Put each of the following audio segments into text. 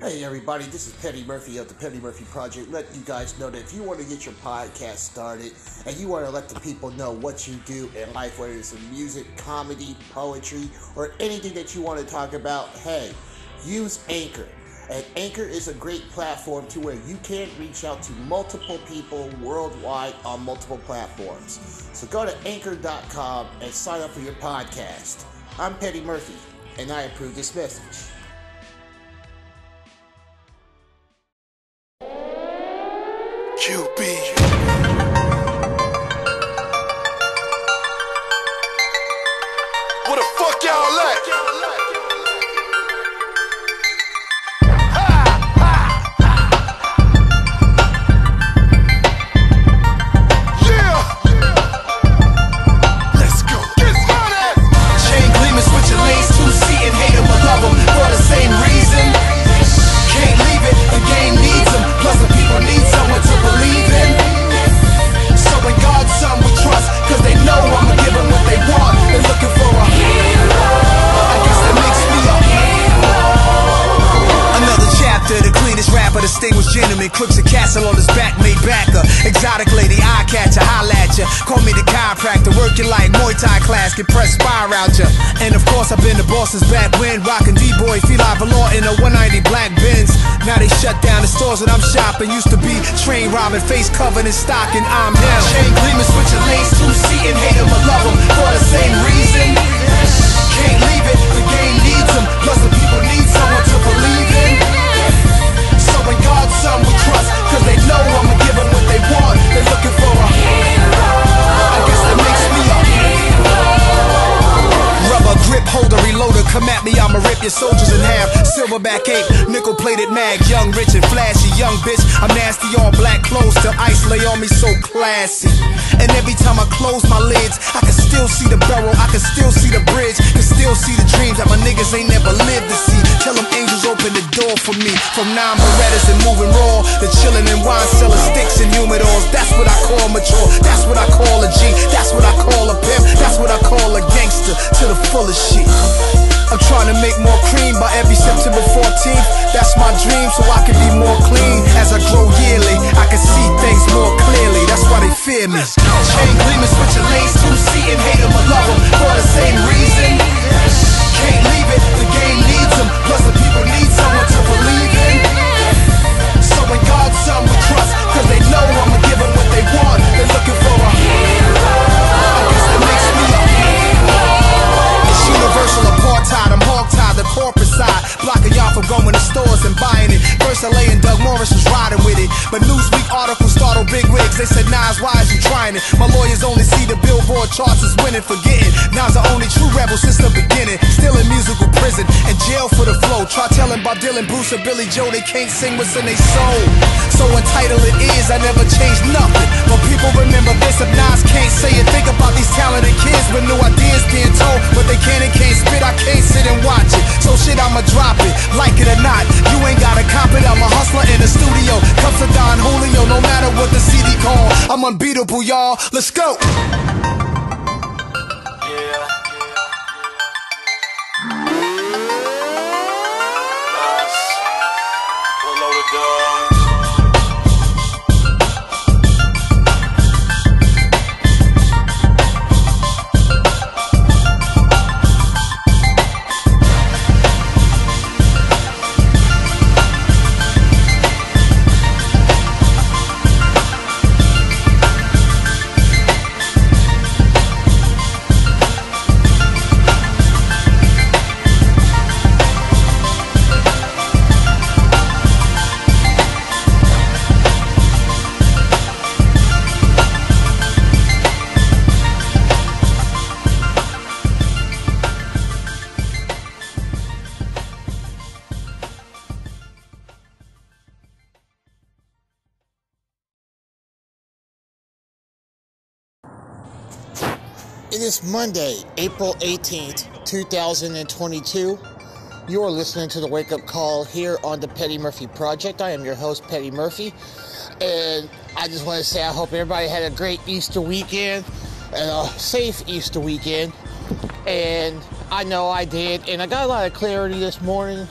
Hey everybody, this is Petty Murphy of the Petty Murphy Project. Let you guys know that if you want to get your podcast started and you want to let the people know what you do in life, whether it's in music, comedy, poetry, or anything that you want to talk about, hey, use Anchor. And Anchor is a great platform to where you can reach out to multiple people worldwide on multiple platforms. So go to anchor.com and sign up for your podcast. I'm Petty Murphy, and I approve this message. QB. Robbing, face covered in stocking. I'm Dylan, Bruce, or Billy Joe they can't sing what's in their soul. So entitled it is, I never changed nothing. But people remember this if Nas can't say it. Think about these talented kids with new ideas being told. But they can't and can't spit, I can't sit and watch it. So shit, I'ma drop it, like it or not. You ain't gotta cop it, I'm a hustler in the studio. Cups of Don Julio, no matter what the CD call. I'm unbeatable, y'all. Let's go. Is Monday, April 18th, 2022. You are listening to the Wake Up Call here on the Petty Murphy Project. I am your host, Petty Murphy. And I just want to say I hope everybody had a great Easter weekend and a safe Easter weekend. And I know I did. And I got a lot of clarity this morning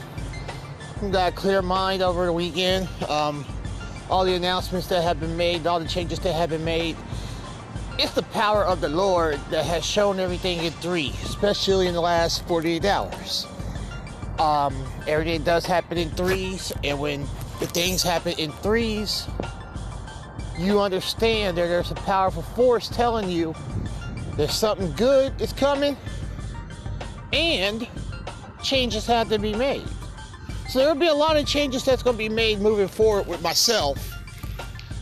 got a clear mind over the weekend. Um, all the announcements that have been made, all the changes that have been made. It's the power of the Lord that has shown everything in three, especially in the last 48 hours. Um, everything does happen in threes, and when the things happen in threes, you understand that there's a powerful force telling you there's something good is coming, and changes have to be made. So there'll be a lot of changes that's going to be made moving forward with myself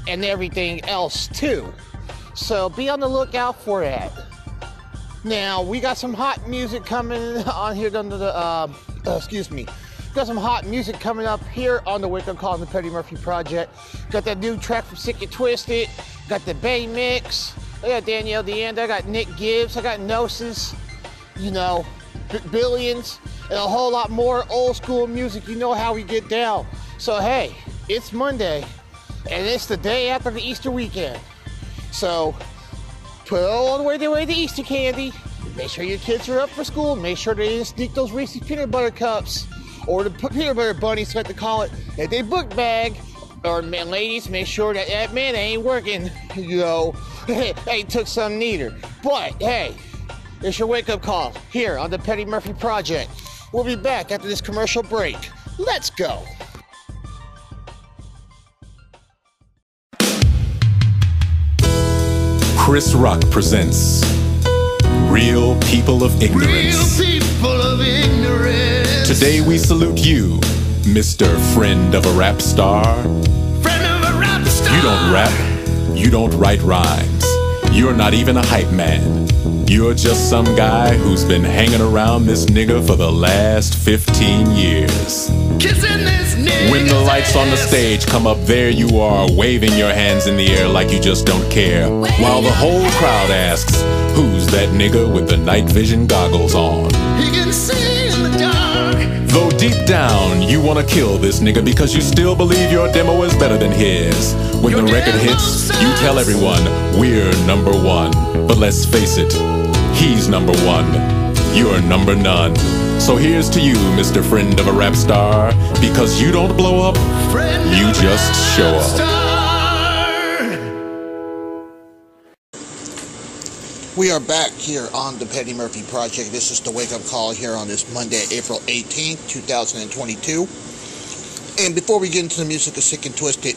and everything else too. So be on the lookout for that. Now we got some hot music coming on here under the uh, uh, excuse me. Got some hot music coming up here on the Wake Up Call on the Petty Murphy Project. Got that new track from Sick N Twisted. Got the BAE Mix. I got Danielle DeAnda. I got Nick Gibbs. I got NoSis. You know, Billions and a whole lot more old school music. You know how we get down. So hey, it's Monday, and it's the day after the Easter weekend. So put all the way away the Easter candy. Make sure your kids are up for school. Make sure they didn't sneak those Reese's peanut butter cups or the peanut butter bunnies, so I have to call it. If they book bag, or man, ladies, make sure that that man ain't working. You know, hey, took some neither. But hey, it's your wake up call here on the Petty Murphy Project. We'll be back after this commercial break. Let's go. Chris Rock presents Real People of Ignorance. people of ignorance. Today we salute you, Mr. Friend of a Rap Star. Friend of a rap star. You don't rap, you don't write rhymes. You're not even a hype man. You're just some guy who's been hanging around this nigga for the last 15 years. Kissing this nigga's When the lights on the stage come up, there you are, waving your hands in the air like you just don't care. While the whole crowd asks, Who's that nigga with the night vision goggles on? He can see in the dark. Though deep down, you wanna kill this nigga because you still believe your demo is better than his. When Your the record hits, you tell everyone, We're number one. But let's face it, he's number one. You're number none. So here's to you, Mr. Friend of a Rap Star, because you don't blow up, Friend you just show up. We are back here on the Petty Murphy Project. This is the wake up call here on this Monday, April 18th, 2022. And before we get into the music of Sick N Twisted,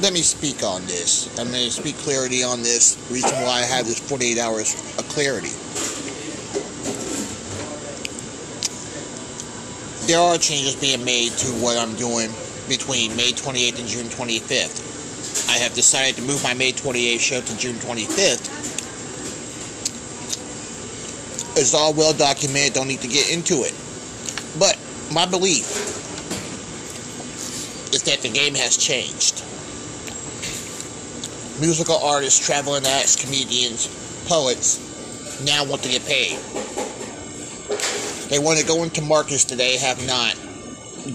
let me speak on this. I'm going to speak clarity on this. Reason why I have this 48 hours of clarity. There are changes being made to what I'm doing between May 28th and June 25th. I have decided to move my May 28th show to June 25th. It's all well documented, don't need to get into it. But my belief is that the game has changed. Musical artists, traveling acts, comedians, poets now want to get paid. They want to go into markets that they have not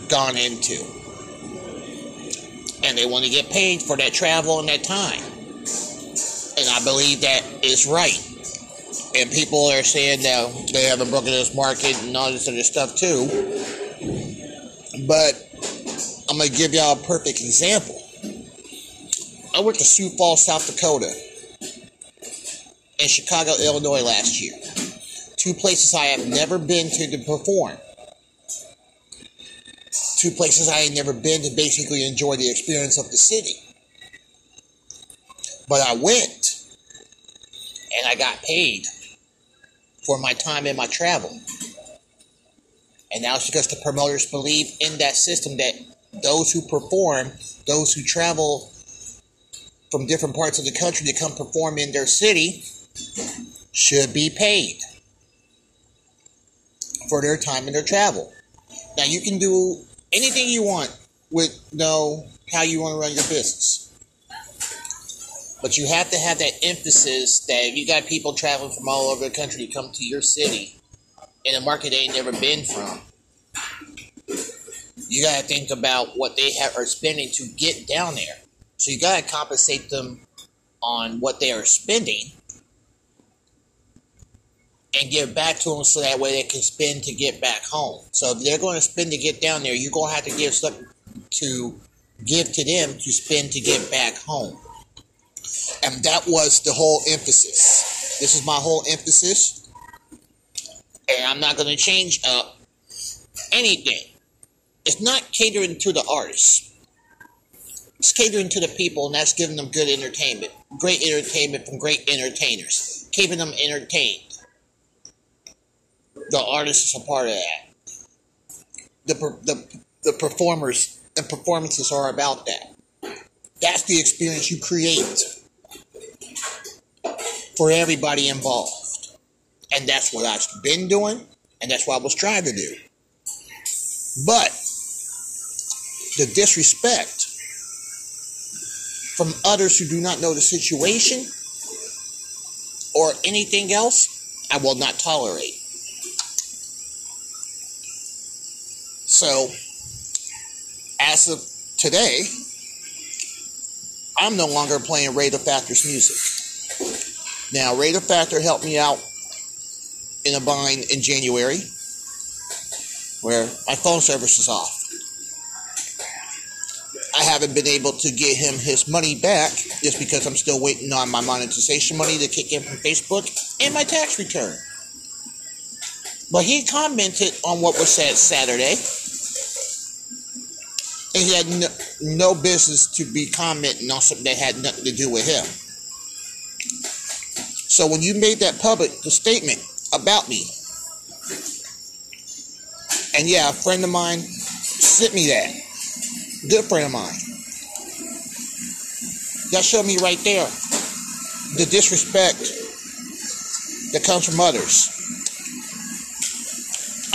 gone into and they want to get paid for that travel and that time. And I believe that is right. And people are saying that they haven't broken this market and all this other stuff too. But I'm gonna give y'all a perfect example. I went to Sioux Falls, South Dakota, and Chicago, Illinois last year. Two places I have never been to to perform two places I had never been to basically enjoy the experience of the city. But I went and I got paid for my time and my travel. And now it's because the promoters believe in that system that those who perform, those who travel from different parts of the country to come perform in their city, should be paid for their time and their travel. Now you can do anything you want with know how you want to run your business. But you have to have that emphasis that if you got people traveling from all over the country to come to your city in a market they ain't never been from, you got to think about what they have, are spending to get down there. So you got to compensate them on what they are spending and give back to them so that way they can spend to get back home. So if they're going to spend to get down there, you're going to have to give something to give to them to spend to get back home. And that was the whole emphasis. This is my whole emphasis. And I'm not going to change up anything. It's not catering to the artists. It's catering to the people, and that's giving them good entertainment. Great entertainment from great entertainers. Keeping them entertained the artist is a part of that. The, the, the performers and performances are about that. That's the experience you create for everybody involved. And that's what I've been doing, and that's what I was trying to do. But the disrespect from others who do not know the situation or anything else, I will not tolerate. So, as of today, I'm no longer playing Rate the Factor's music. Now, Rate the Factor helped me out in a bind in January where my phone service is off. I haven't been able to get him his money back just because I'm still waiting on my monetization money to kick in from Facebook and my tax return. But he commented on what was said Saturday and he had no, no business to be commenting on something that had nothing to do with him. So when you made that public the statement about me, and yeah, a friend of mine sent me that, good friend of mine. That showed me right there the disrespect that comes from others.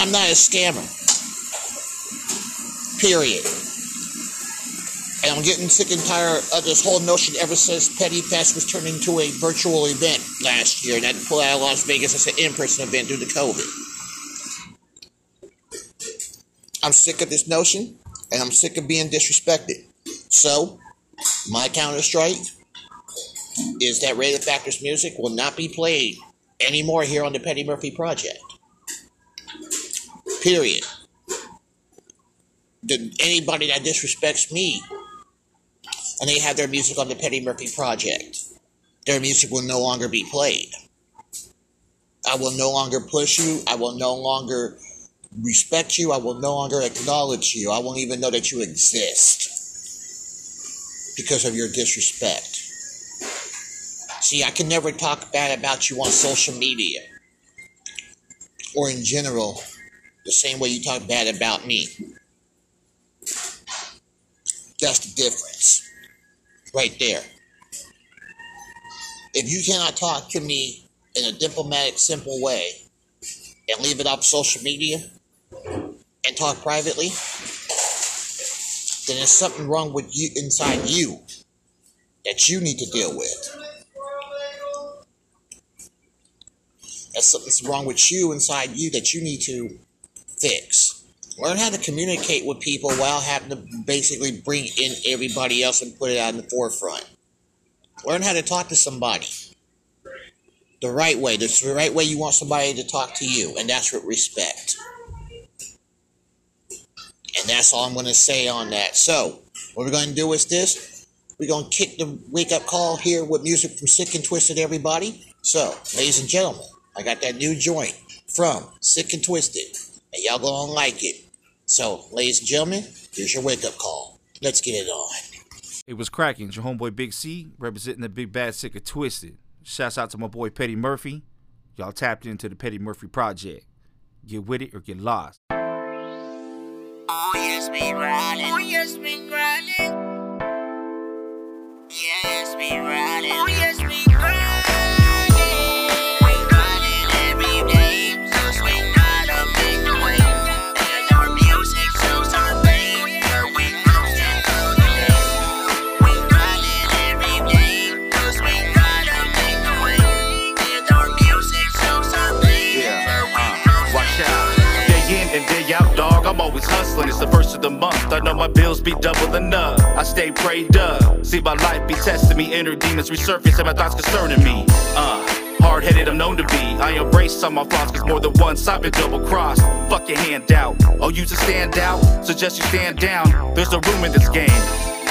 I'm not a scammer. Period. And I'm getting sick and tired of this whole notion ever since Petty Fest was turned into a virtual event last year. And I had to pull out of Las Vegas as an in person event due to COVID. I'm sick of this notion, and I'm sick of being disrespected. So, my counter strike is that Rate the Factor's music will not be played anymore here on the Petty Murphy Project. Period. anybody that disrespects me and they have their music on the Petty Murphy Project. Their music will no longer be played. I will no longer push you. I will no longer respect you. I will no longer acknowledge you. I won't even know that you exist because of your disrespect. See, I can never talk bad about you on social media or in general the same way you talk bad about me. That's the difference right there. If you cannot talk to me in a diplomatic, simple way and leave it off social media and talk privately, then there's something wrong with you inside you that you need to deal with. There's something wrong with you inside you that you need to fix. Learn how to communicate with people while having to basically bring in everybody else and put it out in the forefront. Learn how to talk to somebody the right way. The right way you want somebody to talk to you, and that's with respect. And that's all I'm going to say on that. So, what we're going to do is this. We're going to kick the wake up call here with music from Sick N Twisted, everybody. So, ladies and gentlemen, I got that new joint from Sick N Twisted, and y'all going to like it. So, ladies and gentlemen, here's your wake up call. Let's get it on. It was cracking. It's your homeboy Big C representing the Big Bad Sick N Twisted. Shouts out to my boy Petty Murphy. Y'all tapped into the Petty Murphy Project. Get with it or get lost. Oh, yes, we riding. Oh, yes, we riding. Yes, we riding. Oh, yes, we always the of month. I know my bills be doubling up. I stay prayed up. See my life be testing me. Inner demons resurface and my thoughts concerning me. Uh hard headed I'm known to be. I embrace all my flaws, cause more than once I've been double crossed. Fuck your hand out. Oh, you to stand out? Suggest you stand down. There's a room in this game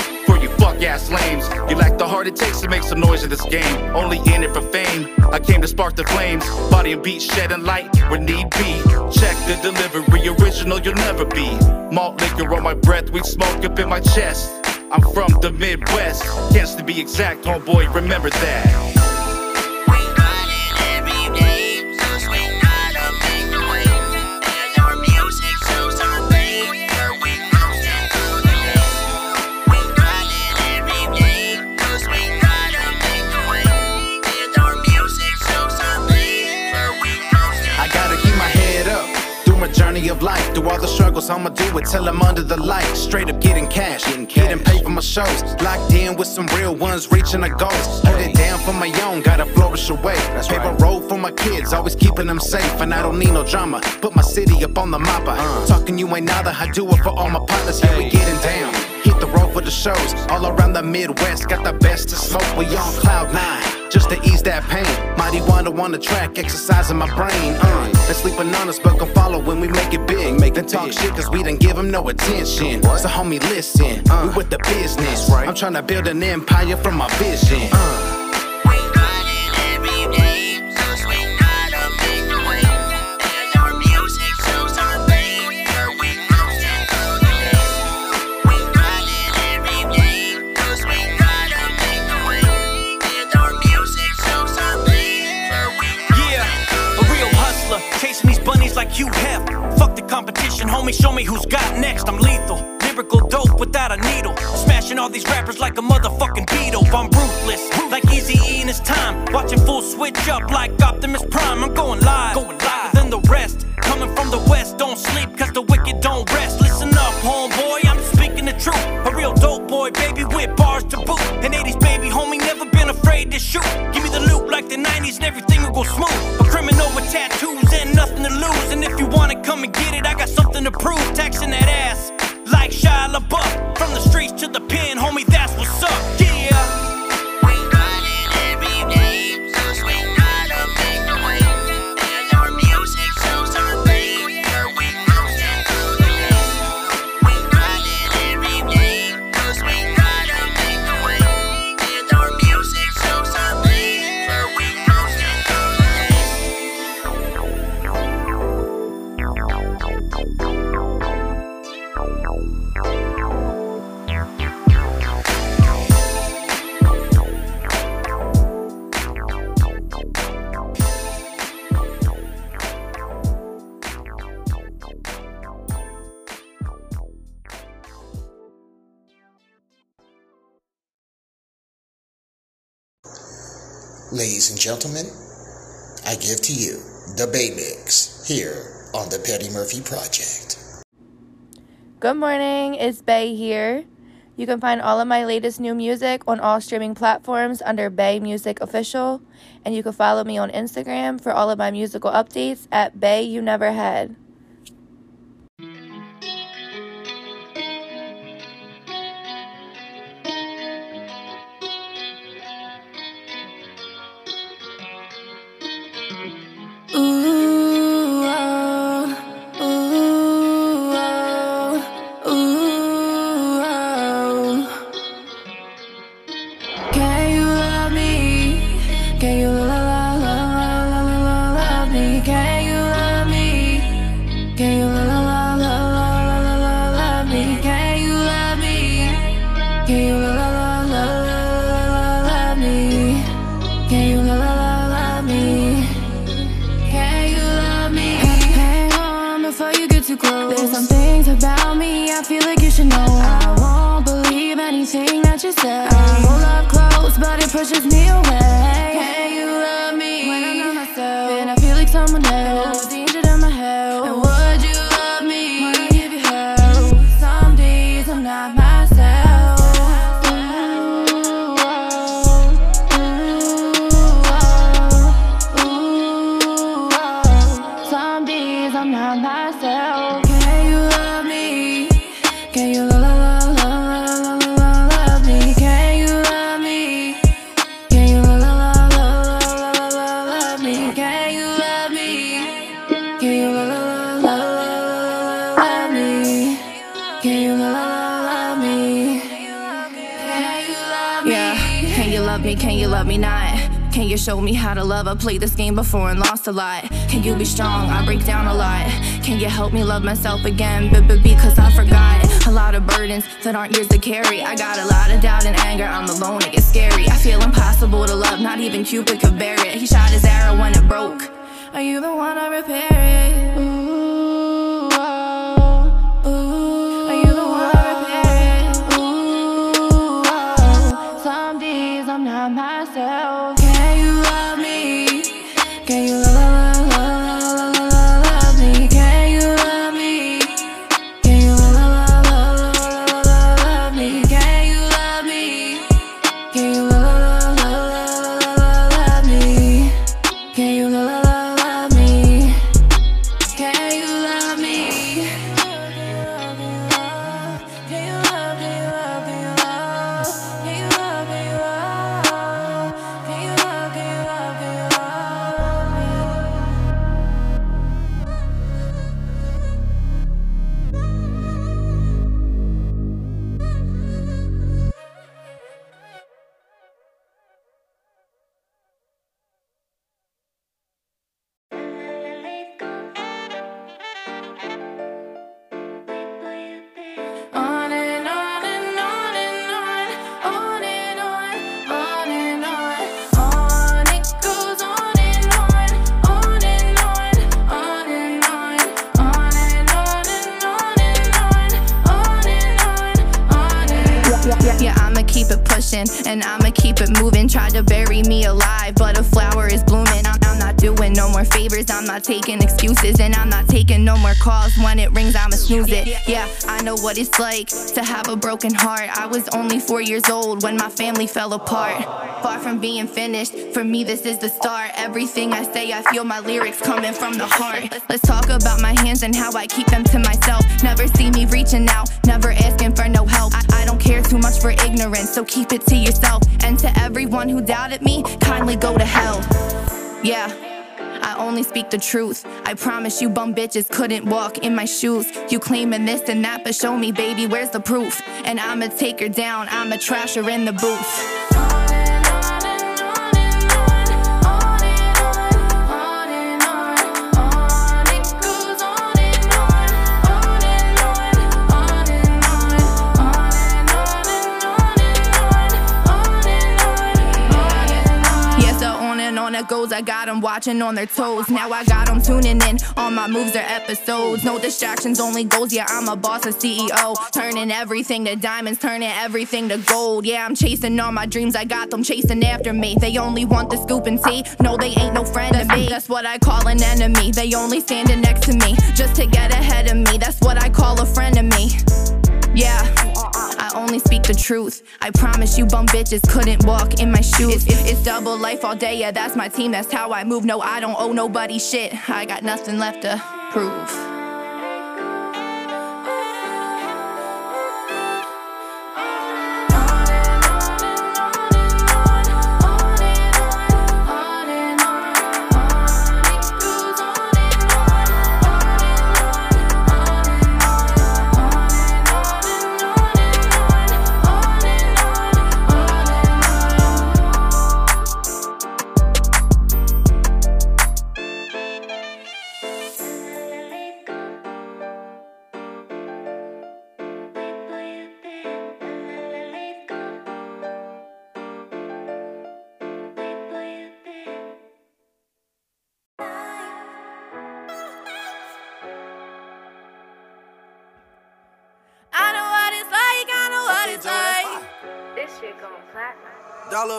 you fuck ass lames. You lack the heart it takes to make some noise in this game. Only in it for fame. I came to spark the flames. Body and beat shedding light where need be. Check the delivery, original you'll never be. Malt liquor on my breath, we smoke up in my chest. I'm from the Midwest, can't to be exact, homeboy, remember that. Through all the struggles, I'ma do it till I'm under the light. Straight up getting cash, getting, getting paid for my shows. Locked in with some real ones, reaching the goals. Hold it down for my own, gotta flourish away. Paper road for my kids, always keeping them safe. And I don't need no drama. Put my city up on the mapper. Uh. Talking you ain't nada, I do it for all my partners. Yeah, we getting down. Hit the road for the shows. All around the Midwest, got the best to smoke. We on cloud nine just to ease that pain. Mighty Wanda on the track, exercising my brain. Uh, and sleeping on us, but gon' follow when we make it big. Make them talk shit, cause we didn't give them no attention. So, homie, listen, we with the business. I'm trying to build an empire from my vision. Uh. Homie, show me who's got next. I'm lethal, lyrical dope without a needle. Smashing all these rappers like a motherfucking beetle. I'm ruthless, like Eazy E in his time. Watching full switch up like Optimus Prime. I'm going live, going live than the rest. Coming from the west, don't sleep, cause the wicked don't rest. Listen up, homeboy, I'm speaking the truth. A real dope boy, baby, with bars to boot. An 80s baby, homie, never been afraid to shoot. Give me the loot like the 90s and everything will go smooth. A criminal with tattoos and nothing to lose. And if you wanna come and get it, Something to prove. Taxing that ass like Shia LaBeouf. From the streets to the pen, Ladies and gentlemen, I give to you the BAE Mix here on the Petty Murphy Project. Good morning, it's BAE here. You can find all of my latest new music on all streaming platforms under BAE Music Official, and you can follow me on Instagram for all of my musical updates at BAE You Never Had. Ooh, too close. There's some things about me I feel like you should know. I won't believe anything that you say. I hold up close, but it pushes me away. Can you show me how to love? I played this game before and lost a lot. Can you be strong? I break down a lot. Can you help me love myself again? But because I forgot a lot of burdens that aren't yours to carry. I got a lot of doubt and anger. I'm alone. It gets scary. I feel impossible to love. Not even Cupid could bear it. He shot his arrow when it broke. Are you the one to repair it? Ooh, oh. Are you the one to repair it? Ooh, oh. Some days I'm not myself. What it's like to have a broken heart. I was only four years old when my family fell apart. Far from being finished, for me, this is the start. Everything I say, I feel my lyrics coming from the heart. Let's talk about my hands and how I keep them to myself. Never see me reaching out, never asking for no help. I, I don't care too much for ignorance, so keep it to yourself. And to everyone who doubted me, kindly go to hell. Yeah. I only speak the truth. I promise you, bum bitches couldn't walk in my shoes. You claiming this and that, but show me, baby, where's the proof? And I'ma take her down, I'ma trash her in the booth. Goes. I got them watching on their toes. Now I got them tuning in. All my moves are episodes. No distractions, only goals. Yeah, I'm a boss, a CEO. Turning everything to diamonds, turning everything to gold. Yeah, I'm chasing all my dreams. I got them chasing after me. They only want the scoop and tea. No, they ain't no friend of me. That's what I call an enemy. They only standing next to me just to get ahead of me. That's what I call a friend of me. Yeah, only speak the truth. I promise you, bum bitches couldn't walk in my shoes. It's, it's, it's double life all day, yeah, that's my team, that's how I move. No, I don't owe nobody shit. I got nothing left to prove.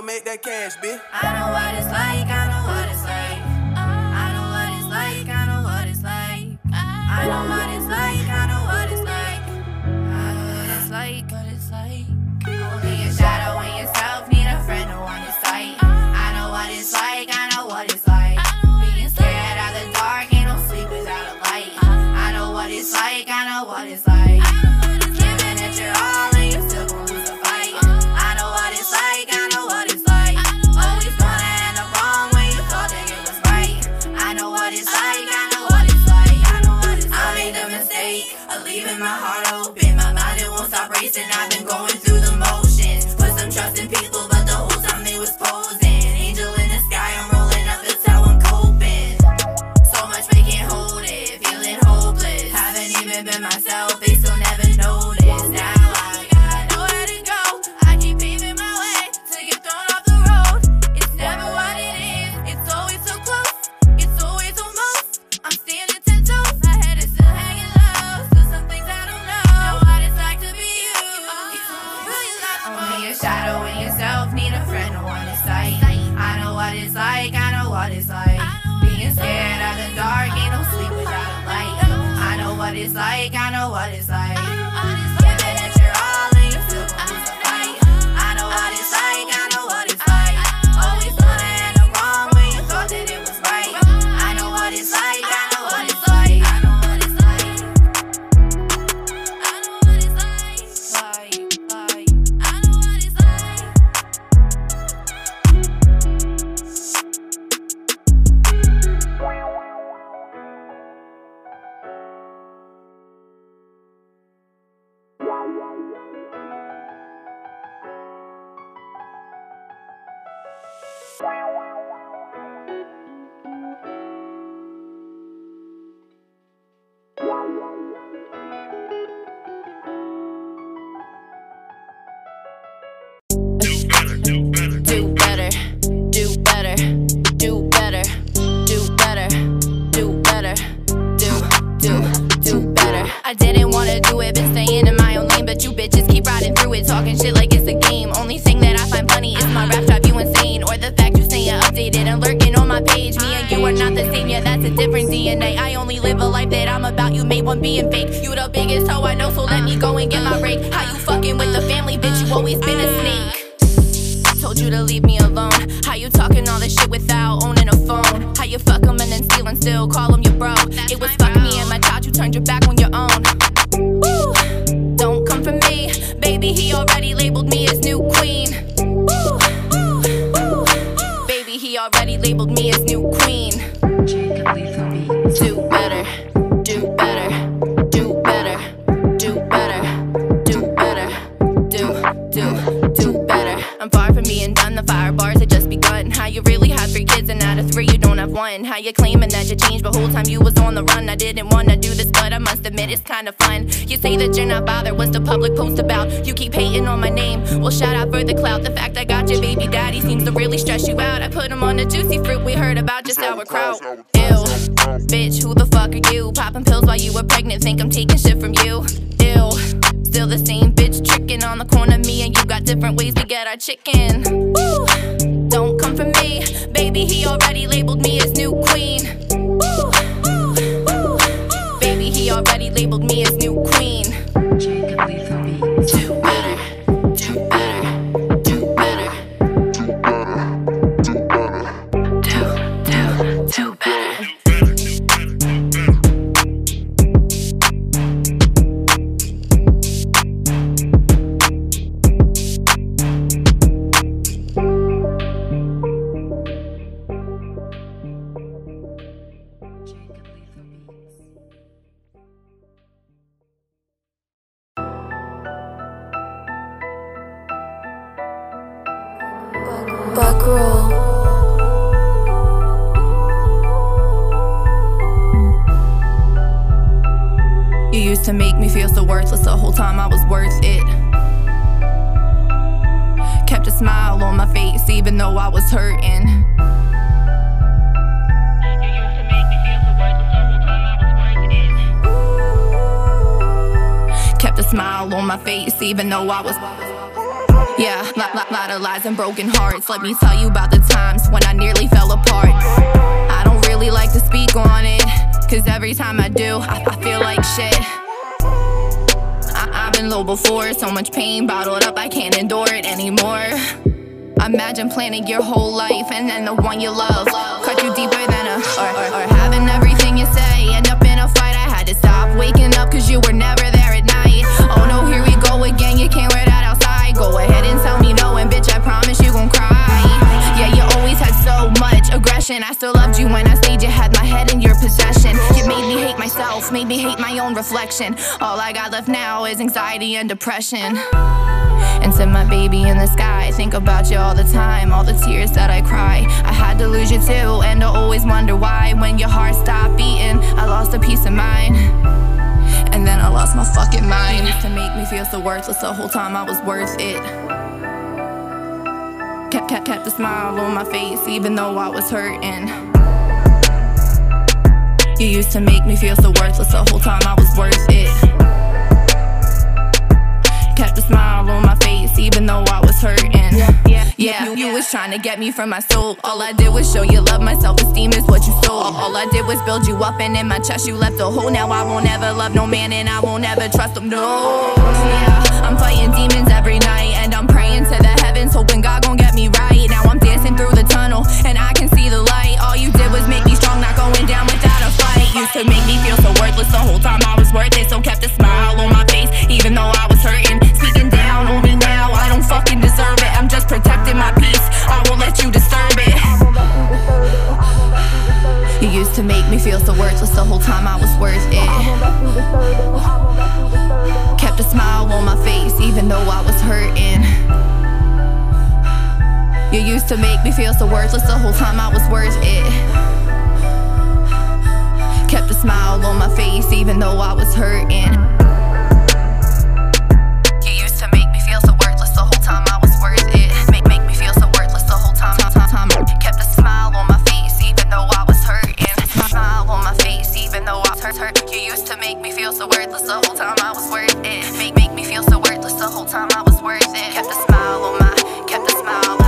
Make that cash, bitch. I know what it's my page. Me and you are not the same, yeah, that's a different DNA. I only live a life that I'm about. You made one being fake. You the biggest hoe I know, so let me go and get my break. How you fucking with the family, bitch? You always been a snake. Told you to leave me alone. How you talking all this shit without owning a phone? How you fuck 'em and then steal and still call 'em your bro? it was fuck me and my child, you turned your back on your own. I didn't wanna do this, but I must admit it's kinda fun. You say that you're not bothered, what's the public post about? You keep hating on my name, well shout out for the clout. The fact I got your baby daddy seems to really stress you out. I put him on the juicy fruit we heard about, just sauerkraut. Ew, bitch, who the fuck are you? Popping pills while you were pregnant, think I'm taking shit from you? Ew. Still the same bitch tricking on the corner. Me and you got different ways to get our chicken. Woo! Lies and broken hearts. Let me tell you about the times when I nearly fell apart. I don't really like to speak on it, cause every time I do, I, I feel like shit. I, I've been low before, so much pain bottled up, I can't endure it anymore. Imagine planning your whole life and then the one you love cut you deeper than a. Or, or, or having everything you say end up in a fight. I had to stop waking up cause you were never I still loved you when I stayed, you had my head in your possession. You made me hate myself. made me hate my own reflection. All I got left now is anxiety and depression. And to my baby in the sky, think about you all the time, all the tears that I cry. I had to lose you too, and I always wonder why. When your heart stopped beating, I lost a piece of mind. And then I lost my fucking mind. To make me feel so worthless the whole time I was worth it. Kept, kept, kept a smile on my face, even though I was hurting. You used to make me feel so worthless the whole time I was worth it. Kept a smile on my face, even though I was hurting. Yeah, you, you was trying to get me from my soul. All I did was show you love, my self esteem is what you stole. All, all I did was build you up, and in my chest you left a hole. Now I won't ever love no man, and I won't ever trust him. No, yeah, I'm fighting demons every night, hoping God gon' get me right. Now I'm dancing through the tunnel, and I can see the light. All you did was make me strong, not going down without a fight. Used to make me feel so worthless the whole time I was worth it, so kept a smile on my face, even though I was hurting. Speaking down on me now, I don't fucking deserve it. I'm just protecting my peace. I won't let you disturb it. You used to make me feel so worthless the whole time I was worth it. Kept a smile on my face even though I was hurting. You used to make me feel so worthless the whole time I was worth it. Kept a smile on my face even though I was hurting. You used to make me feel so worthless the whole time I was worth it. Make me feel so worthless the whole time. Kept a smile on my face even though I was hurting. Smile on my face even though I was hurt. You used to make me feel so worthless the whole time. I was worth it. Make me feel so worthless the whole time, time, time. Kept a smile on my even though I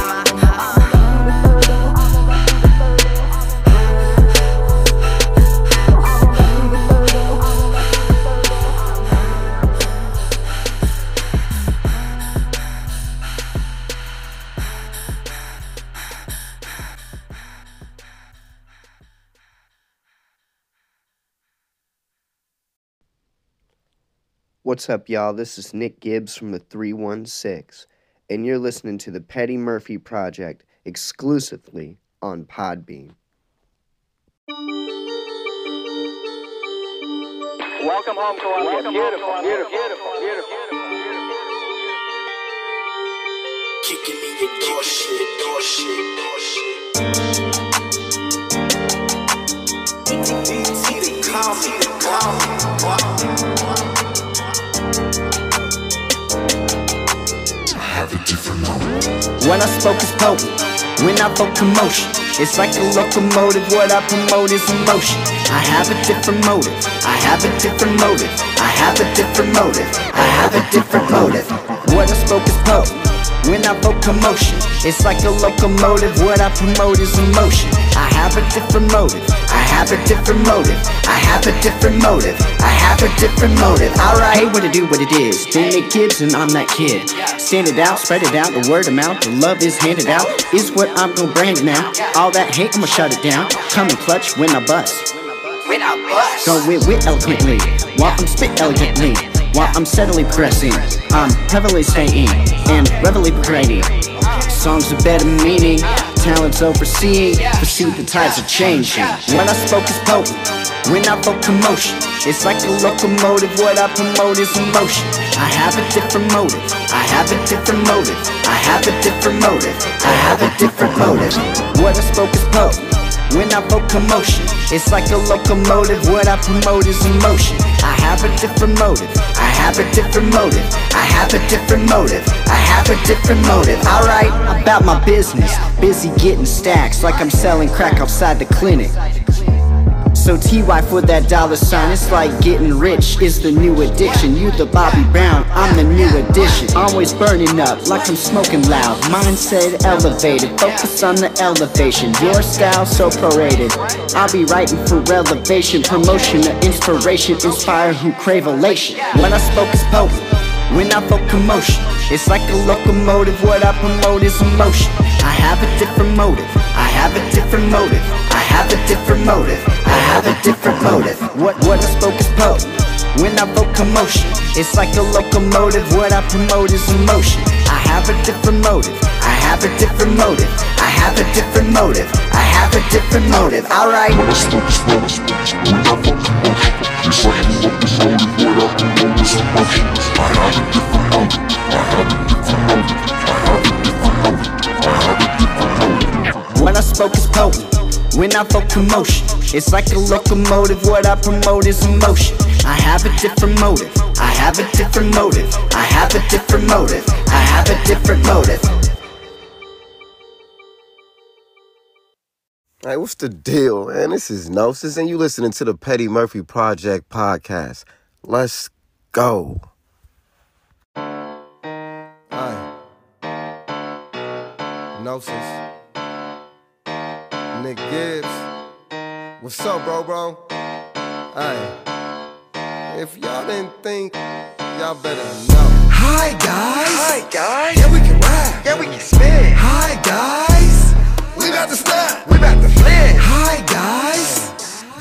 What's up, y'all? This is Nick Gibbs from the 316, and you're listening to the Petty Murphy Project exclusively on Podbean. Welcome home, Columbia. beautiful, beautiful, beautiful, beautiful. beautiful. Kicking me your door shit, door shit, door shit. DT the comedy, the What I spoke is potent. When I vote commotion, it's like a locomotive. What I promote is emotion. I have a different motive. I have a different motive. I have a different motive. I have a different motive. What I spoke is potent. When I vote commotion, it's like a locomotive. What I promote is emotion. I have a different motive. I have a different motive. I have a different motive. I have a different motive. Alright, hey, what to do, what it is. Gibbs and I'm that kid. Stand it out, spread it out, the word amount, the love is handed out. Is what I'm gonna brand it now. All that hate, I'ma shut it down. Come and clutch when I bust. When I bust. Go with wit eloquently, while I'm spit elegantly. While I'm steadily progressing, I'm heavily staying and readily progressing. Songs with better meaning, talents overseeing, foresee the tides are changing. When I spoke is potent, when I vote commotion, it's like a locomotive. What I promote is emotion. I have a different motive. I have a different motive. I have a different motive. I have a different motive. What I spoke is potent. When I vote commotion, it's like a locomotive. What I promote is emotion. I have a different motive. I have a different motive. I have a different motive. I have a different motive. Alright, about my business. Busy getting stacks like I'm selling crack outside the clinic. So TY for that dollar sign, it's like getting rich is the new addiction. You the Bobby Brown, I'm the new addition. Always burning up like I'm smoking loud. Mindset elevated, focus on the elevation. Your style so paraded. I'll be writing for elevation, promotion of inspiration, inspire who crave elation. When I spoke is potent. When I vote commotion, it's like a locomotive. What I promote is emotion. I have a different motive. I have a different motive. I have a different motive. I have a different motive. What what I spoke is potent. When I vote commotion, it's like a locomotive. What I promote is emotion. I have a different motive. I have a different motive. I have a different motive. I have a different motive, alright? It's like a locomotive. What I promote is emotion. I have a different motive. I have a different motive. I have a different motive. I have a different motive. What I spoke is potent. When I vote commotion, it's like a locomotive. What I promote is emotion. I have a different motive. I have a different motive. I have a different motive. I have a different motive. Hey, what's the deal, man? This is NoSis, and you listening to the Petty Murphy Project podcast. Let's go. NoSis. Nick Gibbs. What's up, bro, bro? Hey. If y'all didn't think, y'all better know. Hi guys. Hi, guys. Yeah, we can rap. Yeah, we can spin. Hi guys. We about to snap. We about to flip. Hi guys.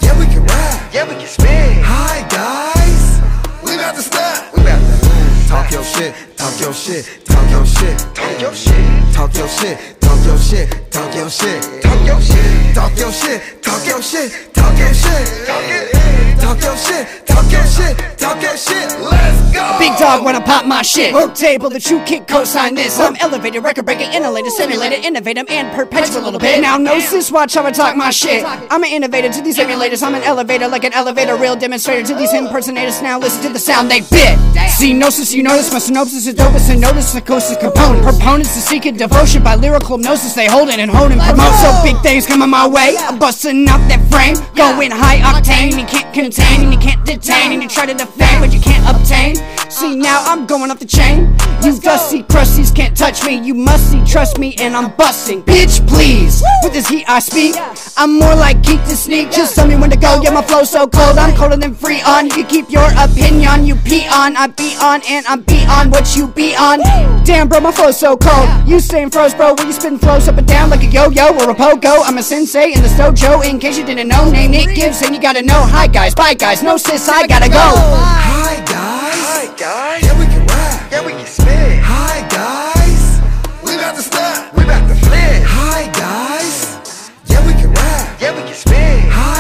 Yeah, we can rap. Yeah, we can spin. Hi guys. We about to snap. We about to Talk your shit, talk your shit, talk your shit, talk your shit. talk your shit, talk your shit, talk your shit, Talk your shit. talk your shit, talk your shit, talk your shit, Talk your shit, talk your shit, talk your shit. Let's go. Big dog when I pop my shit. Work table, the true kick cosign this. I'm elevated, record breaker, innovator, simulated, innovative, and perpetual a little bit. Now know this, watch how I talk my shit. I'm an innovator to these emulators. I'm an elevator like an elevator, real demonstrator to these impersonators. Now listen to the sound they bit. See gnosis, you notice my synopsis is dopest and notice psychosis component. Proponents to seek a devotion by lyrical hypnosis. They hold it and hold and promote. So big things coming my way. I'm busting up that frame, going high octane. You can't contain and you can't detain and you try to defend, but you can't obtain. See now I'm going off the chain. You dusty crusties can't touch me. You must see, trust me, and I'm busting. Bitch, please. With this heat I speak, I'm more like geek to sneak. Just tell me when to go. Yeah, my flow's so cold. I'm colder than free on. You keep your opinion. You pee on, I be on, and I'm be on what you be on. Damn, bro, my flow's so cold. You saying froze, bro? When you spin flows up and down like a yo-yo or a pogo. I'm a sensei in the dojo. In case you didn't know, name Nick Gibson. You gotta know. Hi guys, bye guys. No sis, I gotta go. Hi guys. Hi, guys. Yeah, we can rap. Yeah, we can spin. Hi guys. We about to snap. We about to flip. Hi guys. Yeah, we can rap. Yeah, we can spin. Hi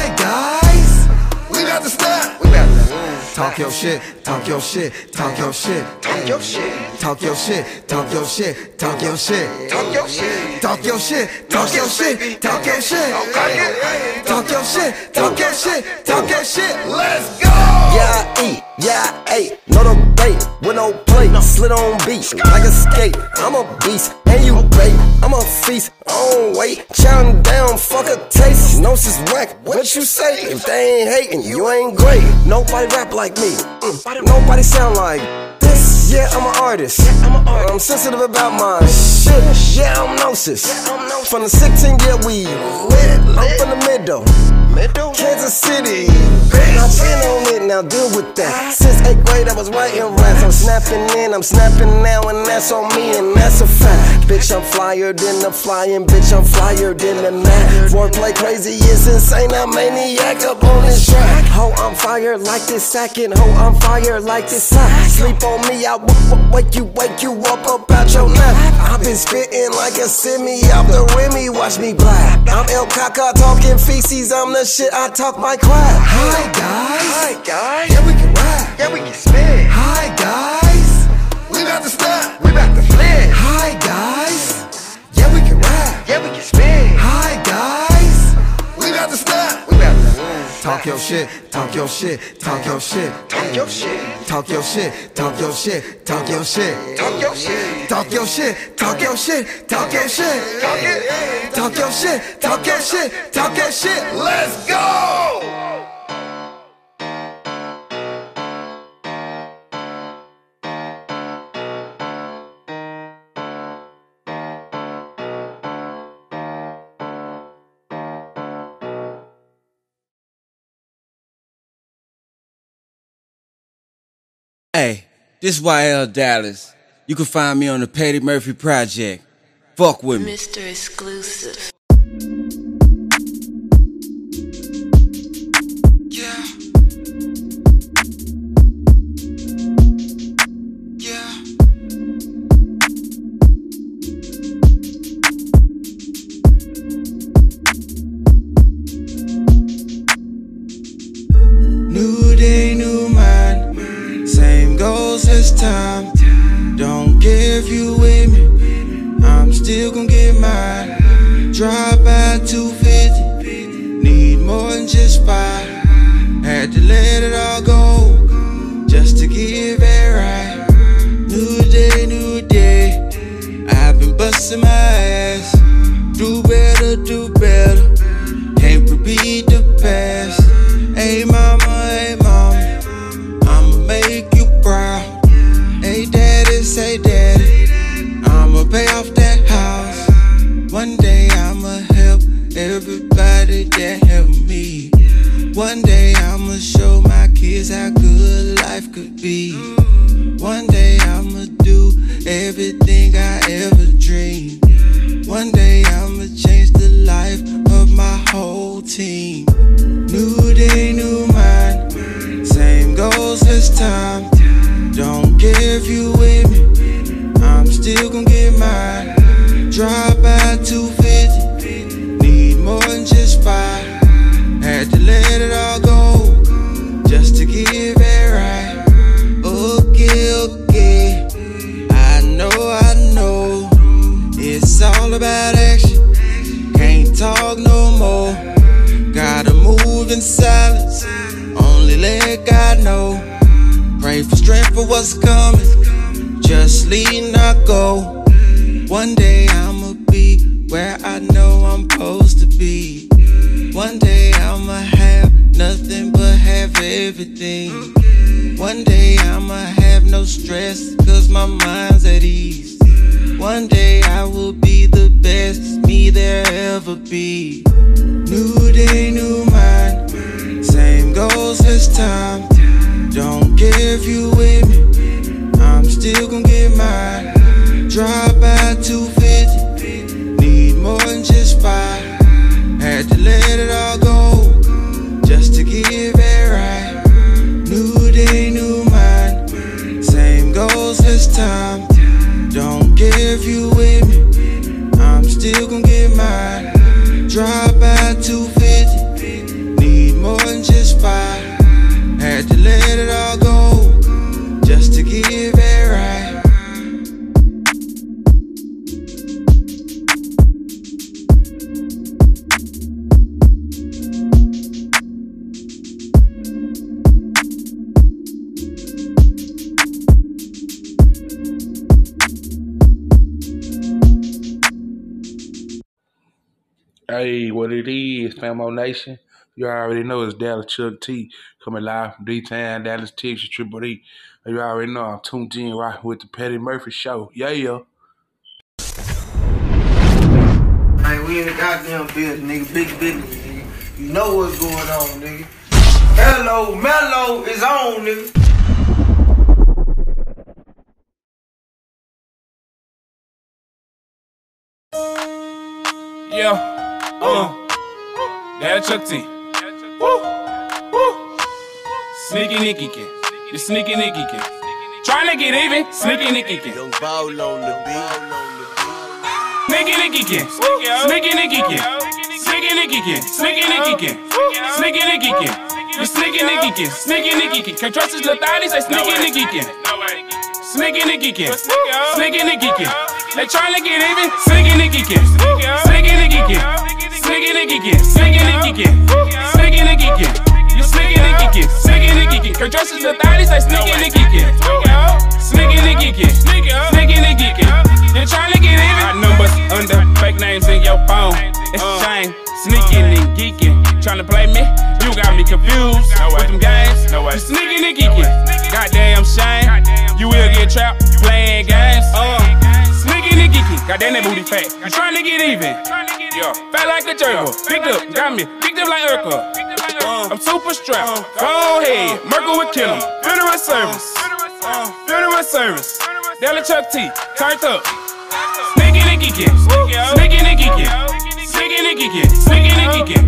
Talk your shit, talk your shit, talk your shit, talk your shit. talk your shit, talk your shit, talk your shit, Talk your shit. talk your shit, talk your shit, talk your shit, talk your shit, talk your shit, talk your shit. Let's go. Yeah, I eat, yeah, I ate. No, bait, with no plate. Slid on beat, like a skate. I'm a beast, and you bait. I'm a feast, on weight. Chowing down, fuck a taste. NoSis whack, what you say? If they ain't hating, you ain't great. Nobody rap like me, mm, nobody sound like this. Yeah, I'm an artist. I'm sensitive about my shit. Yeah, I'm NoSis. From the 16, yeah, we lit. I'm from the middle. Kansas City. I've been on it, now deal with that. Since 8th grade, I was writing raps. I'm snapping in, I'm snapping now, and that's on me, and that's a fact. Bitch, I'm flyer than the flying, bitch, I'm flyer than the mad. Foreplay crazy is insane, I'm maniac up on this track. I'm fire like this second, ho, I'm fire like this sack. Sleep on me, I wake you, wake you up about your nap. I've been spitting like a semi out the Remy, watch me black. I'm El Caca talking feces, I'm the shit, I talk my crap. Hi guys. Hi, guys. Yeah, we can rap. Yeah, we can spin. Hi guys. We about to snap. We about to flip. Hi guys. Yeah, we can rap. Yeah, we can spin. Hi guys. Talk your shit, talk your shit, talk your shit, talk your shit. talk your shit, talk your shit, talk your shit, Talk your shit. talk your shit, talk your shit, talk your shit, Talk your shit, talk your shit, talk your shit. Let's go. Hey, this YL Dallas. You can find me on the Petty Murphy Project. Fuck with me. Mr. Exclusive. Goals this time. Don't care if you with me. I'm still gonna get mine. Drive by 250. Is, Famo Nation? You already know it's Dallas Chuck T coming live from D-Town, Dallas, Texas, Triple E. You already know I'm tuned in right with the Petty Murphy Show. Yeah, yeah. Hey, we in the goddamn building, nigga. Big business, nigga. You know what's going on, nigga. Hello, Mellow is on, nigga. Yeah. Uh. Dad Chuck T. Woo. Woo. Sneaky Nicky Kin. The Sneaky Nicky Kin. Trying to get even. Sneaky Nicky Kin. Young Bowl on the beat. Sneaky Nicky Kin. Sneaky Nicky Kin. Sneaky Nicky Kin. Sneaky Nicky Kin. Sneaky Nicky Kin. The Sneaky Nicky Kin. Sneaky Nicky Kin. Can't trust his little thotty. Say Sneaky Nicky Kin. Sneaky Nicky Kin. Sneaky Nicky Kin. They trying to get even. Sneaky Nicky Kin. Sneaky Nicky Kin. Sneaky Nicky Kin. Sneaky Nicky Kin. Sneaky Nicky Kin. You Sneaky Nicky Kin. Sneaky Nicky Kin. Can't trust his little thotty. Say Sneaky Nicky Kin. Sneaky Nicky Kin. Sneaky Nicky Kin. They trying to get even. Got numbers under fake names in your phone. It's a shame. Sneaking and geeking. Trying to play me. You got me confused with them games. You sneaky Nicky Kin. Goddamn shame. You will get trapped playing games. Uh, Nicky Kin. Goddamn that booty fat. You trying to get even. Yeah, fat like a gerbil. Picked up, got me. Picked up like Urkel. Uh, I'm super strapped. Go ahead. Merkel would kill him. Funeral service. Funeral service. Dallas Chuck T. Turned up. Sneaky Nicky Kin. Sneaky Nicky Kin. Sneaky Nicky Kin. Sneaky Nicky Kin.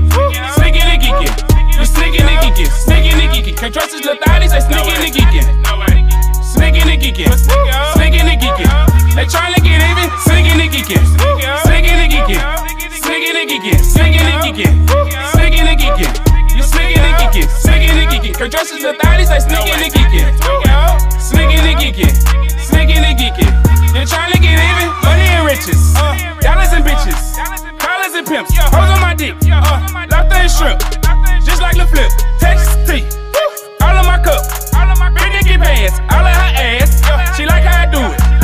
Sneaky Nicky Kin. You Sneaky Nicky Kin. Sneaky Nicky Kin. Can't trust his little thotty. Say Sneaky Nicky Kin. Sneaky Nicky Kin. Sneaky Nicky Kin. They tryna get even, singing and geeking. Singing and geeking. Singing and geeking. Singing and geeking. Singing and geeking. You singing and geeking. Singing and geeking. Her dresses the thotties, they sneaking and geeking. Singing and geeking. Singing and geeking. They tryna get even, money and riches. Dollars and bitches. Collars and pimps. Hoes on my dick. Lobster and shrimp. Just like the flip. Texas tea. All of my cup. Big dicky pants. All of her ass. She like how I do it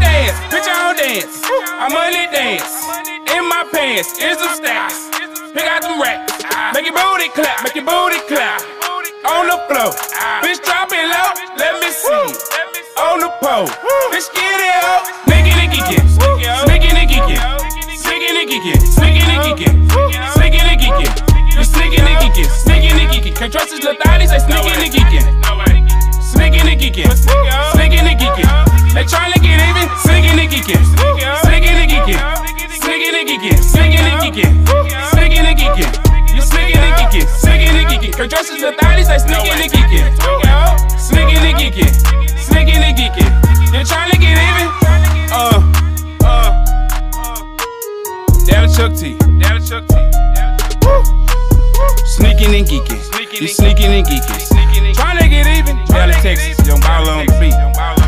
dance, bitch, I on dance. I'm on dance. In my pants, in some stacks. Pick out some racks. Make your booty clap, make your booty clap. On the floor, bitch, drop it low. Let me see. On the pole, bitch, get it up. Nigga, nigga, get. Nigga, nigga, get. Nigga, nigga, get. Nigga, nigga, get. Nigga, nigga, get. You sneaking, nigga, Can't trust his little thotties, they sneaking, and get. Sneaking, and get. Sneaking, and get. They tryna get even. Sneaking and geeking. Sneaking and geeking. Sneaking and geeking. Sneaking and geeking. Sneaking and geeking. You sneaking and geeking. Sneaking and geeking. Can't trust his little thotty, say sneaking and geeking. Sneaking and geeking. Sneaking and geeking. They tryna get even. Uh. Uh. To Chuck T. Down Chuck T. Sneaking and geeking. You sneaking and geeking. Trying to get even. To Texas. Young Ball on the beat.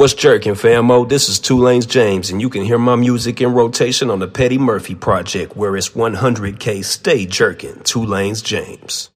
What's jerking, famo? This is Two Lanez James, and you can hear my music in rotation on the Petty Murphy Project, where it's 100K Stay Jerking. Two Lanez James.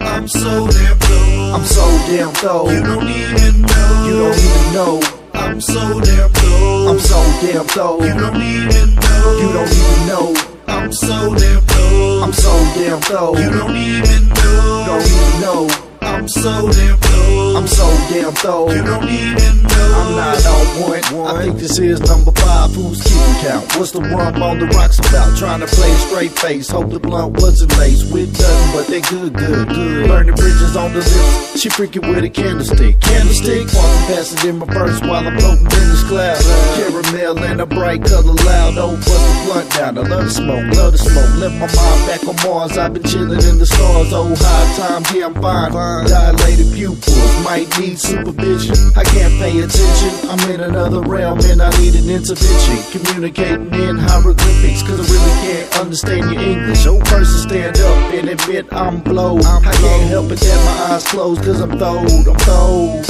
I'm so damn low. I'm so damn low. You don't even know. You don't even know. I'm so damn low. I'm so damn low. You don't even know. You don't even know. I'm so damn low. I'm so damn low. You don't even know. Don't even know. I'm so damn low. I'm so damn low. You don't even know. I'm not on point. I think this is number five. Who's keeping count? What's the rum on the rocks about? Trying to play a straight face. Hope the blunt wasn't laced with nothing, but they good, good, good. Burning bridges on the lips. She freaking with a candlestick. Candlestick. Walking past it in reverse while I'm floating in this cloud. Caramel and a bright color loud. Oh, bust the blunt down. I love the smoke, love the smoke. Left my mind back on Mars. I've been chilling in the stars. Oh, high time, yeah, I'm fine. Dilated pupils, might need supervision. I can't pay attention. I'm in another realm and I need an intervention. Communicating in hieroglyphics, cause I really can't understand your English. Oh, person stand up and admit I'm blowed. I can't help it that my eyes closed, cause I'm throwed, I'm throwed.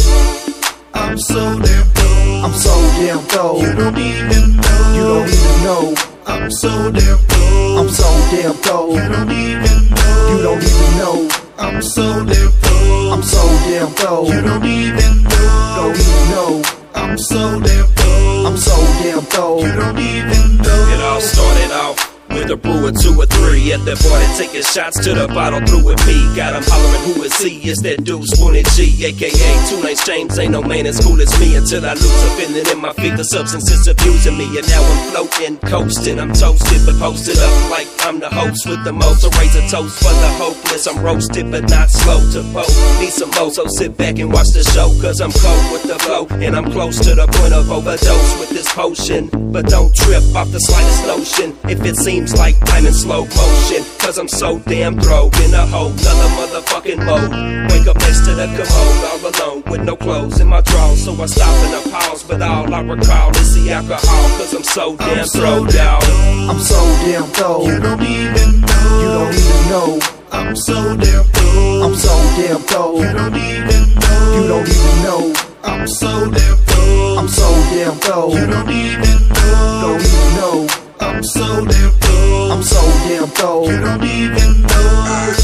I'm so damn throwed. I'm so damn throwed. You don't even know. You don't even know. I'm so damn throwed. I'm so damn throwed. You don't even know. You don't even know. I'm so damn throwed. I'm so damn throwed. You don't even know. Don't even know. I'm so damn throwed. I'm so damn throwed. You don't even know. It all started off with a brew or two or three at the party, taking shots to the bottle through with me. Got 'em hollering, who is he? It's that dude, Spoonie G, aka Two Lanez James. Ain't no man as cool as me until I lose a feeling in my feet. The substance is abusing me, and now I'm floating, coasting. I'm toasted, but posted up like I'm the host with the most. So raise a toast for the hopeless. I'm roasted, but not slow to poke. Need some more, so sit back and watch the show, cause I'm cold with the flow. And I'm close to the point of overdose with this potion. But don't trip off the slightest notion if it seems like I'm in slow motion. Cause I'm so damn throwed in a whole nother motherfucking mode. Wake up next to the commode, all alone with no clothes in my drawers. So I stop and I pause, but all I recall is the alcohol. Cause I'm so damn throwed out. I'm so damn throwed. You don't even know. You don't even know. I'm so damn throwed. I'm so damn throwed. You don't even know. You don't even know. I'm so damn throwed. I'm so damn throwed. You don't even know. Don't even know. I'm so damn throwed. I'm so damn throwed. You don't even know.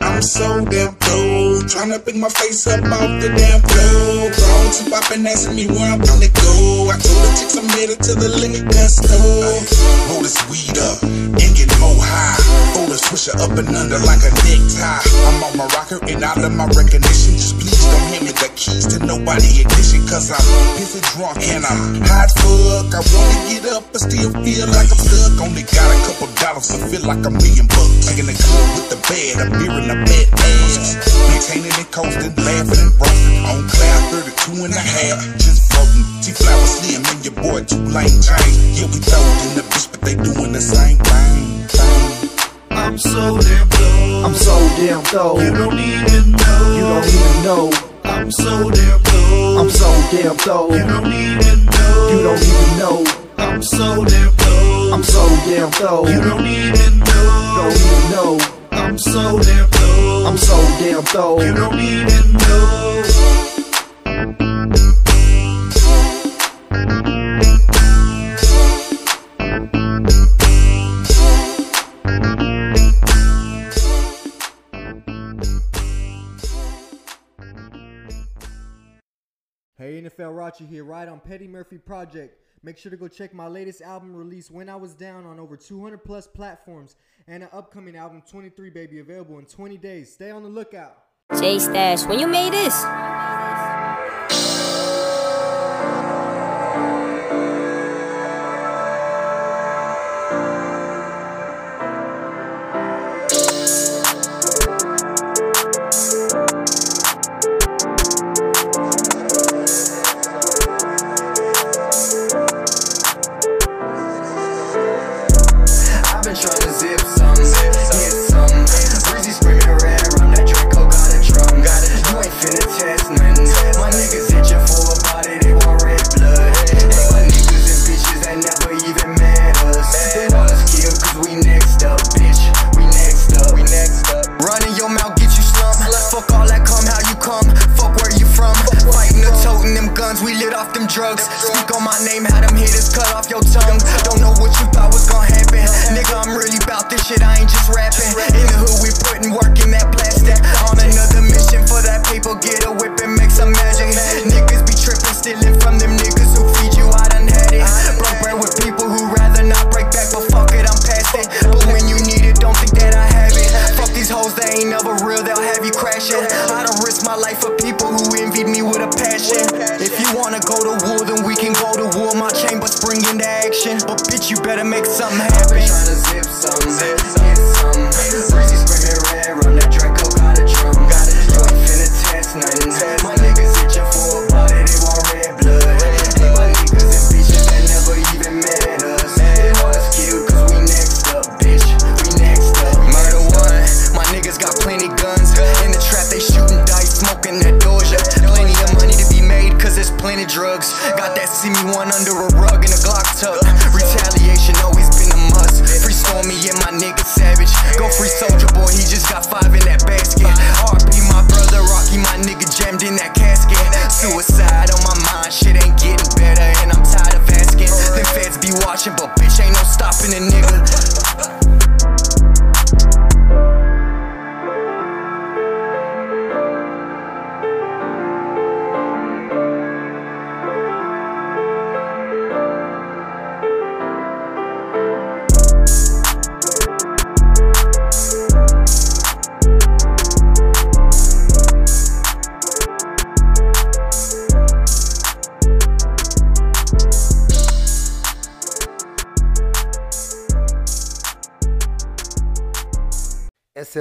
I'm so damn cold, tryna pick my face up off the damn floor. Grown to pop and asking me where I'm gonna go. I told the chicks I made it to the liquor store. Roll this weed up and get more high. Fold a swisher up and under like a necktie. I'm on my rocker and out of my recognition. Just please don't hand me the keys to nobody ignition. Cause I'm pissy drunk and I'm hot fuck. I wanna get up but still feel like I'm stuck. Only got a couple dollars, so feel like a million bucks. Taking the good with the bad, I'm beer in the bed ass. Maintaining and coasting, laughing and roasting. On cloud 32 and a half, just floating. T-Flower Slim and your boy Two Lane James. Yeah, we throwed in the bitch, but they doing the same thing. I'm so damn throwed. I'm so damn throwed. You don't even know. You don't even know. I'm so damn throwed. I'm so damn throwed. You don't even know. You don't even know. I'm so damn throwed. I'm so damn throwed. You don't even know. Don't even know. I'm so damn thorough. I'm so damn thorough. You don't need know. Hey, NFL Rochi here, right on Petty Murphy Project. Make sure to go check my latest album release, When I Was Down, on over 200 plus platforms, and an upcoming album, 23 Baby, available in 20 days. Stay on the lookout. Jay Stash, when you made this?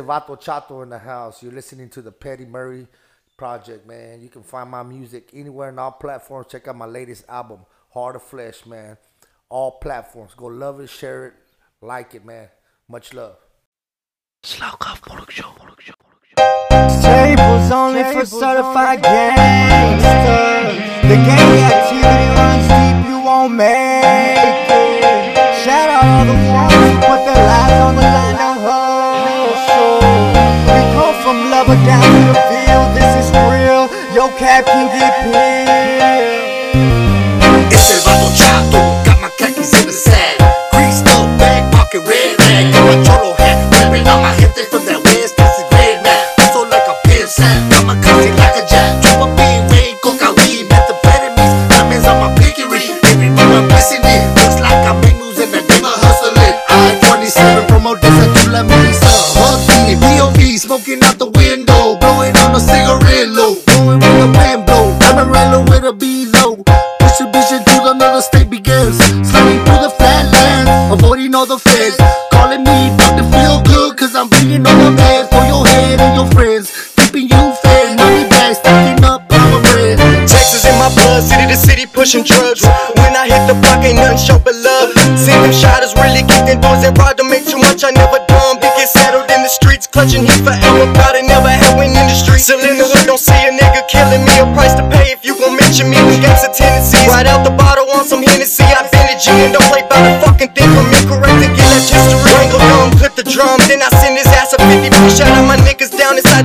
Vato Chato in the house. You're listening to the Petty Murphy Project, man. You can find my music anywhere on all platforms. Check out my latest album, Heart of Flesh, man. All platforms. Go love it, share it, like it, man. Much love. Tables only for certified.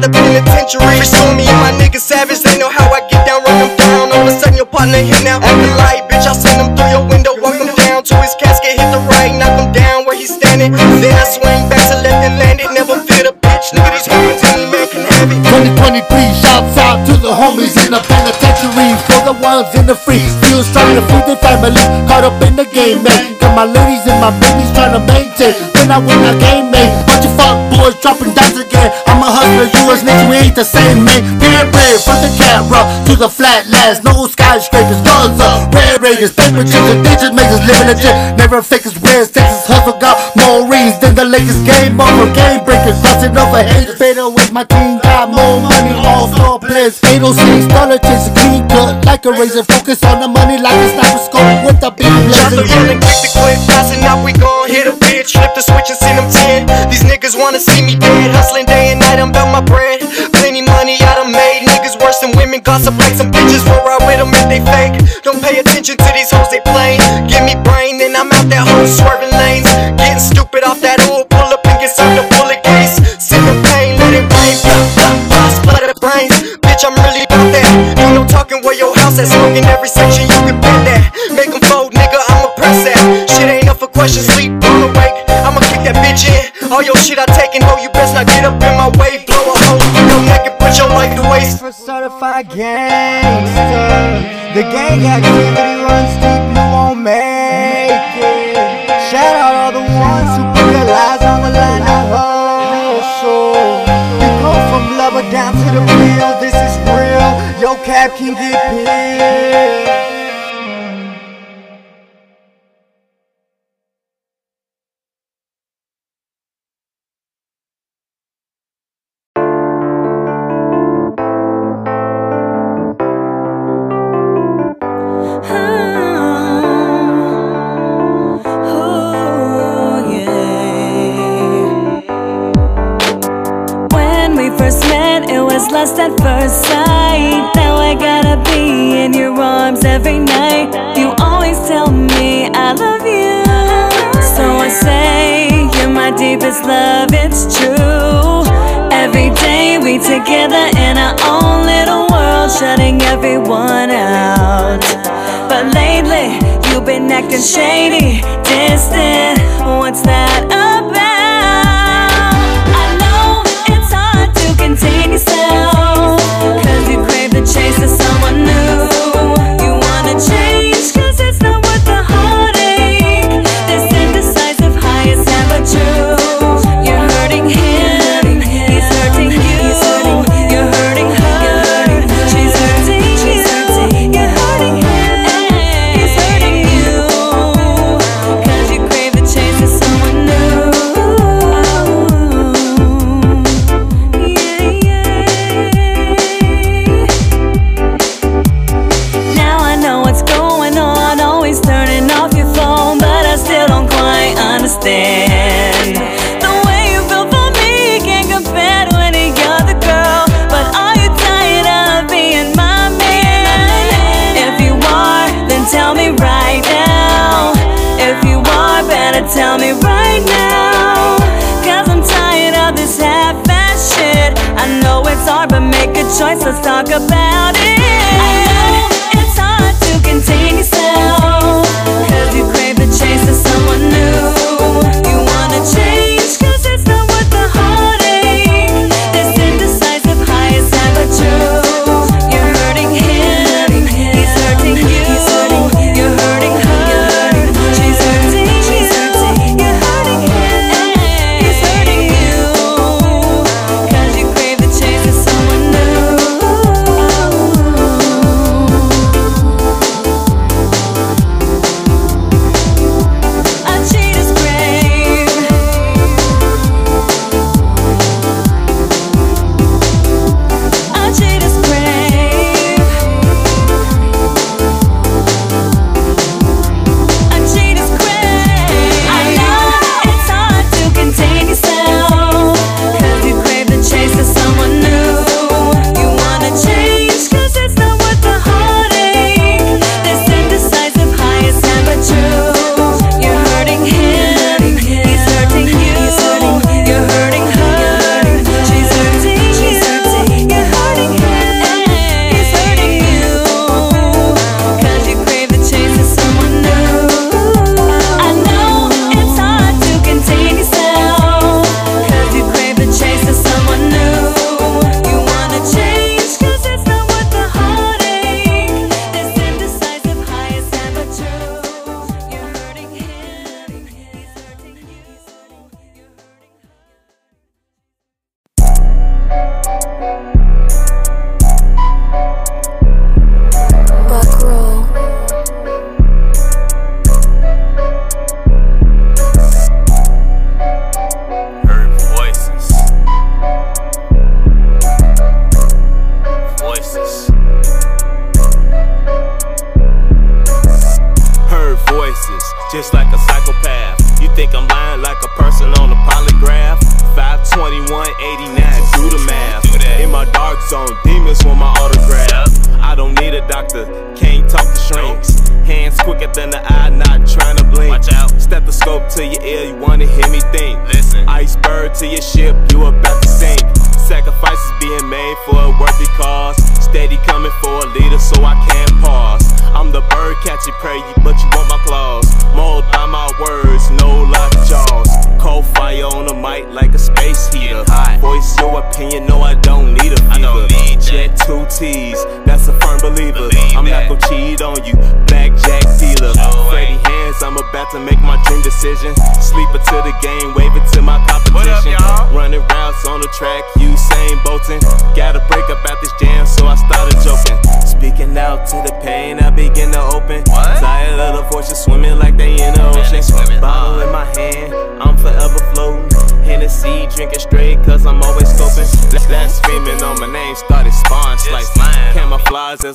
the penitentiary. Me and my savage, they know how I get down, run them down. All of a sudden, your partner here now light, bitch. I send him through your window, walk him down to his casket, hit the right, knock him down where he's standing. Then I swing back to left and land it, never fear the bitch. Look at these homies, any man can have 2023, shouts out to the homies in the penitentiary. For the ones in the free. still trying to feed their family. Caught up in the game, man. Got my ladies and my babies trying to maintain. When I win the game, man. Fuck boys dropping dimes again. I'm a hustler, you a snitch, we ain't the same, man. Beer bread from the camera to the flatlands. No skyscrapers, guns up. Red Raiders, paper and digits makes us live in a jet. Never fake as where's Texas hustle got more rings than the Lakers game over. Game breakers, crossing over haters. Fade away, my team got more money. All star players, 806 dollar chase, clean cut like a razor. Focus on the money like a sniper scope with the big Drop the laser. rolling quick to quit, passing up, we gon' hit a bitch. Flip the switch and send them 10. These niggas wanna see me dead. Hustling day and night, I'm about my bread. Plenty money I done made. Niggas worse than women, gossip like some bitches. Roll right with them if they fake. Don't pay attention to these hoes they playin'. Give me brain, then I'm out that hole swerving lanes. Getting stupid off that old pull up and get served a bullet case. Sip the pain, let it rain. Pop, pop, splutter the brains. Bitch, I'm really about that. You know talking where your house at, smoking every section you can bend that. Make 'em fold, nigga, I'ma press that. Shit ain't up for questions, sleep, All your shit I taking, ho, you best not get up in my way. Blow a hole in your neck and put your life to waste. For certified gangster, the gang activity runs deep, you won't make it. Shout out all the ones who put their lives on the line to hustle. We go from lover down to the real, this is real. Your cap can get peeled. Was lust at first sight. Now I gotta be in your arms every night. You always tell me I love you. So I say, you're my deepest love, it's true. Every day we together in our own little world, shutting everyone out. But lately, you've been acting shady, distant. What's that being made for a worthy cause. Steady coming for a leader, so I can't pause. I'm the bird catching prey, but you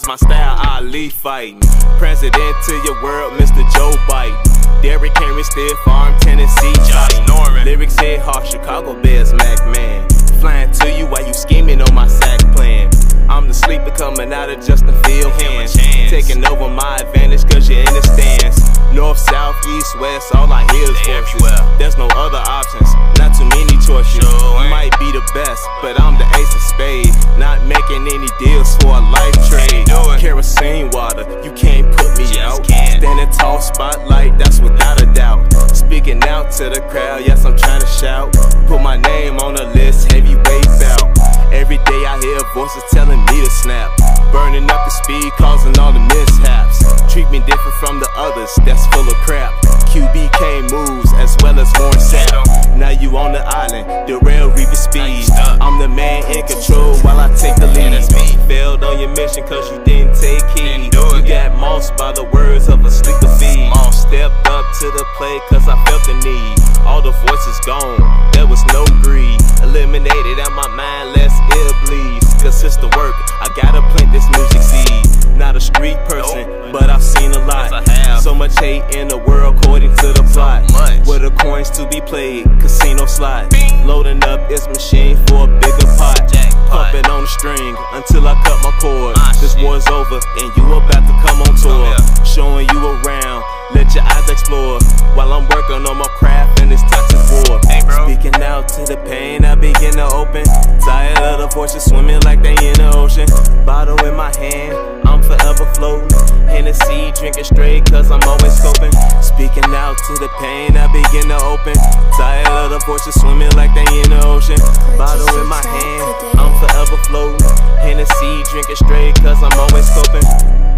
my style, Ali fighting. President to your world, Mr. Joe Biden. Derrick Henry, still farm, Tennessee, Josh Norman. Lyrics hit hard, Chicago Bears, Mac Man. Flying to you while you scheming on my sack plan. I'm the sleeper coming out of just a field hands. Taking over my advantage cause you're in the stands. North, south, east, west, all I hear is voices. There's no other options, not too many choices. You might be the best, but I'm the ace of spades. Not making any deals for a life crowd, yes, I'm trying to shout. Put my name on the list, heavyweight bout. Every day I hear voices telling me to snap. Burning up the speed, causing all the mishaps. Treat me different from the others, that's full of crap. QBK moves as well as more sap. Now you on the island, the rail reaping speed. I'm the man in control while I take the lead. Failed on your mission cause you didn't take heed. You got mossed by the words of a sleeper feed. Stepped up to the plate cause I felt gone, there was no greed. Eliminated out my mind, less ill bleeds. the work, I gotta plant this music seed. Not a street person, but I've seen a lot. So much hate in the world according to the plot. Where the coins to be played, casino slot. Loading up its machine for a bigger pot. Pumping on the string until I cut my cord. This war's over and you about to come on tour. Showing you around, let your eyes explore. While I'm working on my craft and this toxic war. Speaking out to the pain, I begin to open. Tired of the voices swimming like they in the ocean. Bottle in my hand, I'm forever floating. Hennessy, drinking straight, cause I'm always scoping. Speaking out to the pain, I begin to open. Tired of the voices swimming like they in the ocean. Bottle in my hand, I'm forever floating. Hennessy, drinking straight, cause I'm always scoping.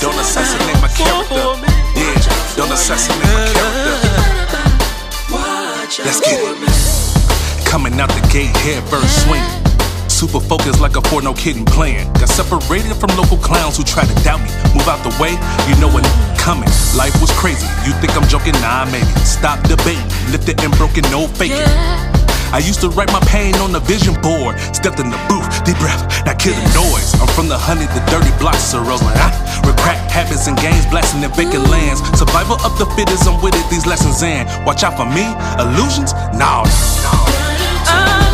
Don't assassinate my character. Yeah, don't assassinate my character. Let's get it. Coming out the gate, head first swing. Super focused like a for no kidding plan. Got separated from local clowns who try to doubt me. Move out the way, you know when coming. Life was crazy. You think I'm joking? Nah, maybe. Stop debating. Lifted and broken, no faking. I used to write my pain on the vision board. Stepped in the booth, deep breath, now kill the noise. I'm from the honey, the dirty blocks of Roseland. Huh? Ah, with crack habits and games, blasting in vacant lands. Survival of the fittest, I'm with it, these lessons in. Watch out for me, illusions? Nah. No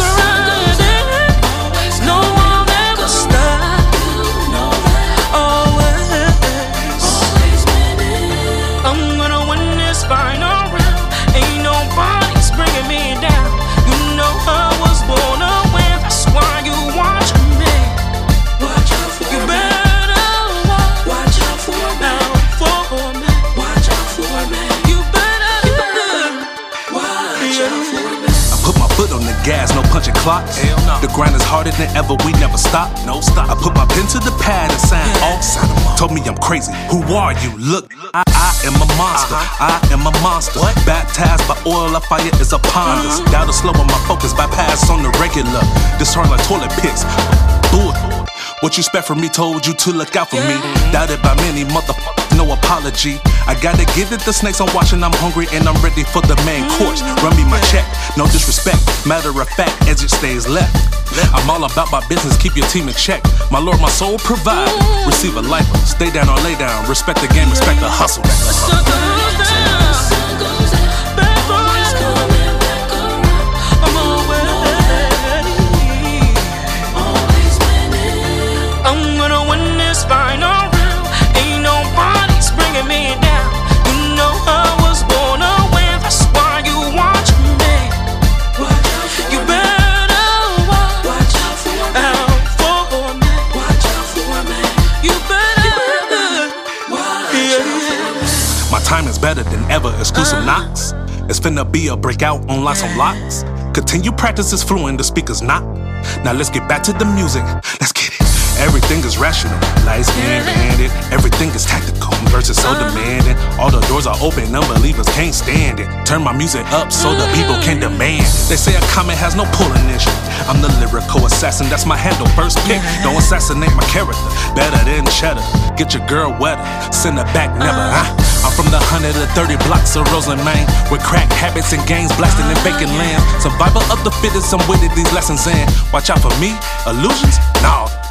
no punching clocks. Hell no. The grind is harder than ever, we never stop. No stop. I put my pen to the pad and sign off. Told me I'm crazy. Who are you? Look, I, I am a monster. Uh-huh. I am a monster. Baptized by oil of fire is upon us. Uh-huh. Down the slow on my focus, bypass on the regular. Discern like toilet picks. Bull. What you expect from me told you to look out for me. Doubted by many motherfuckers, no apology. I gotta give it the snakes I'm watching, I'm hungry and I'm ready for the main course. Run me my check, no disrespect. Matter of fact, as it stays left. I'm all about my business, keep your team in check. My lord, my soul provide. Receive a life, stay down or lay down. Respect the game, respect the hustle. Better than ever. Exclusive uh-huh. knocks. It's finna be a breakout on lots of uh-huh. locks. Continue practice is fluent, the speaker's not. Now let's get back to the music. Let's get it. Everything is rational. Lights being banded. Everything is tactical. Verses so uh-huh. demanding. All the doors are open. Unbelievers can't stand it. Turn my music up so the people can mm. demand. They say a comment has no pulling issue. I'm the lyrical assassin. That's my handle. First pick. Don't assassinate my character. Better than cheddar. Get your girl wetter. Send her back never. Huh? From the 130 blocks of Roseland, Maine. With crack habits and gangs blasting in vacant land. Survival of the fittest. I'm with it. These lessons in. Watch out for me. Illusions? No.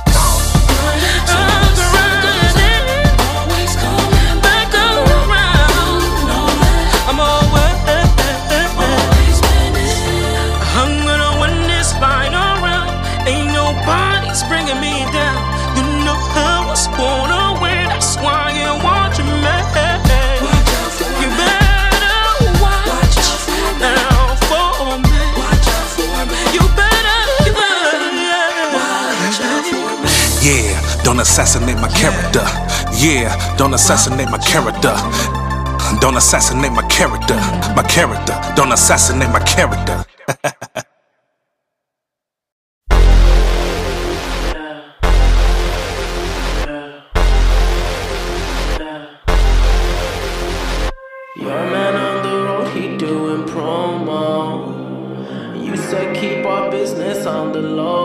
Assassinate my character. Yeah, don't assassinate my character. Don't assassinate my character. My character. Don't assassinate my character. Your man on the road, he doing promo. You said keep our business on the low.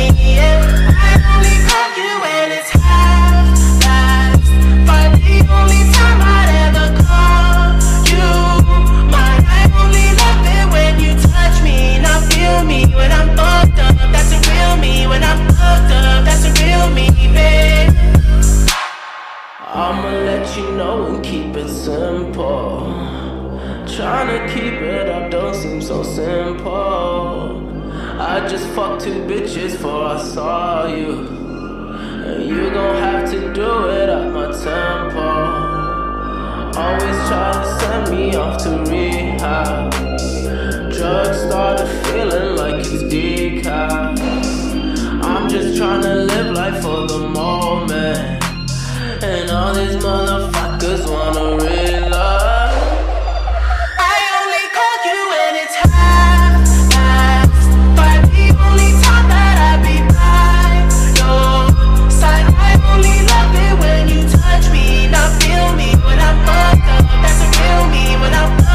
simple. Trying to let you know and keep it simple. Tryna keep it up don't seem so simple. I just fucked two bitches before I saw you. And you gon' have to do it at my tempo. Always try to send me off to rehab. Drugs started feeling like it's decaf. I'm just trying to live life for the moment. And all these motherfuckers wanna realize.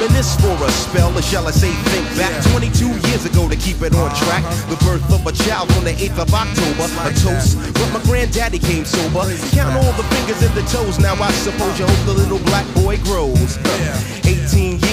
I reminisce for a spell, or shall I say think back 22 years ago to keep it on track. The birth of a child on the 8th of October, a toast. But my granddaddy came sober. Count all the fingers and the toes, now I suppose you hope the little black boy grows. 18 years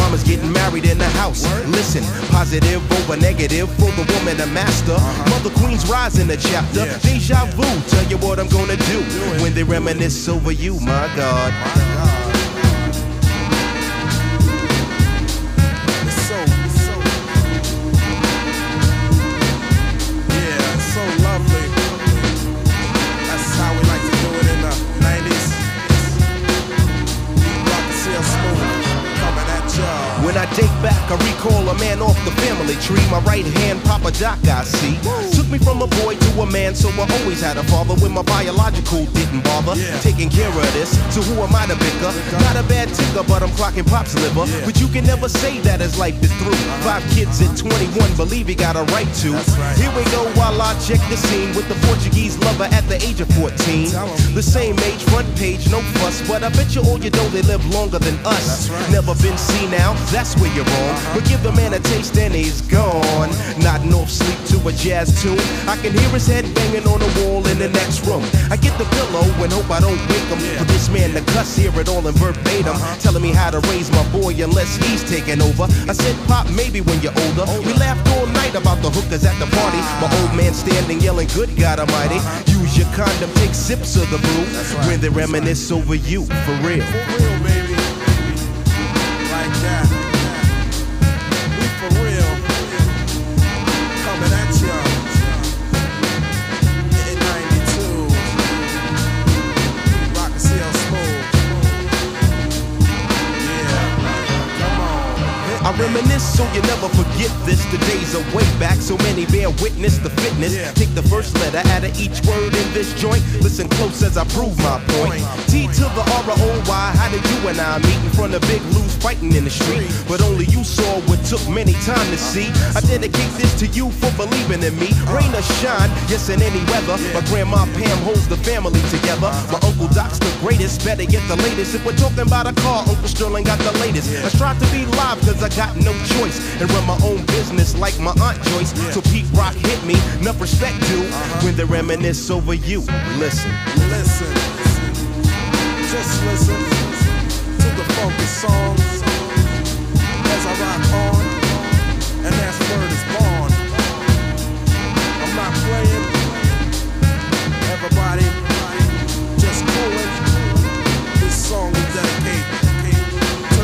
mama's getting married in the house. Listen, positive over negative for the woman, a master. Mother Queen's rise in the chapter. Deja vu, tell you what I'm gonna do when they reminisce over you, my God. Papa Doc, I see. Took me from a boy to a man, so I always had a father when my biological didn't bother. Taking care of this, so who am I to pick bicker? Not a bad ticker, but I'm clocking Pop's liver. But you can never say that his life is through. Five kids at 21, believe he got a right to. Here we go while I check the scene with the Portuguese lover at the age of 14. The same age, front page, no fuss, but I bet you all you know they live longer than us. Never been seen now, that's where you're wrong. But give the man a taste and he's gone. Nodding off sleep to a jazz tune. I can hear his head banging on the wall in the next room. I get the pillow and hope I don't wake him. For this man to cuss, hear it all in verbatim. Telling me how to raise my boy unless he's taking over. I said, Pop, maybe when you're older. We laughed all night about the hookers at the party. My old man standing yelling, Good God Almighty. Uh-huh. Use your condom, take sips of the brew. When they reminisce over you, for real. Like that. We for real. Coming at ya. In 92. Rock and CL Smooth. Yeah. Come on. I reminisce so you never forget this. The days are way back, so many bear witness the fitness. Take the first letter out of each word in this joint. Listen close as I prove my point. T to the R O Y. How did you and I meet in front of Big fighting in the street? But only you saw what took many time to see. I dedicate this to you for believing in me. Rain or shine, yes in any weather. My grandma Pam holds the family together. My uncle Doc's the greatest. Better get the latest. If we're talking about a car, Uncle Sterling got the latest. I strive to be live cause I got no choice and run my own business like my aunt Joyce. So Pete Rock hit me, enough respect due when they reminisce over you. Listen, listen, just listen to the funky rock and that's word is born. I'm not playing, everybody, just. This song to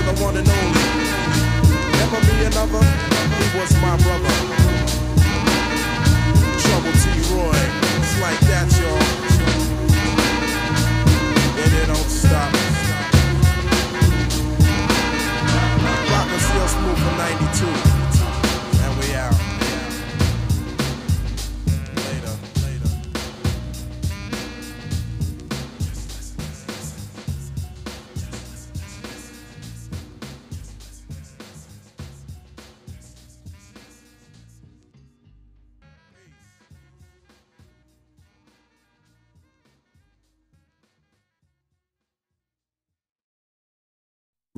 the one and only. Never be another, he was my brother. Trouble T. Roy, it's like that, y'all. And it don't stop. For 92.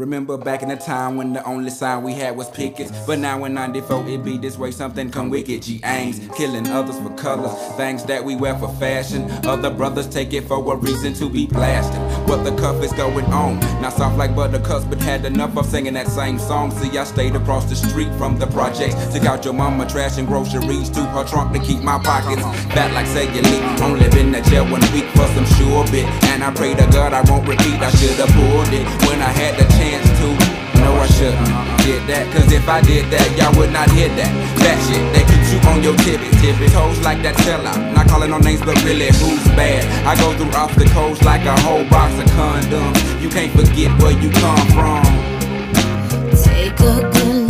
Remember back in the time when the only sign we had was pickets. But now in 94 it be this way, something come wicked. G aims, killing others for color. Things that we wear for fashion. Other brothers take it for a reason to be blasted. What the cuff is going on? Not soft like buttercups, but had enough of singing that same song. See, I stayed across the street from the projects. Took out your mama trash and groceries to her trunk to keep my pockets fat like cellulite. Only been to jail one week for some sure bit. And I pray to God I won't repeat. I should have pulled it when I had the chance to. No, I shouldn't did that. Cause if I did that, y'all would not hear that. That shit that keeps you on your tippy tippy toes like that sellout. Not calling no names, but really who's bad? I go through obstacles like a whole box of condoms. You can't forget where you come from. Take a good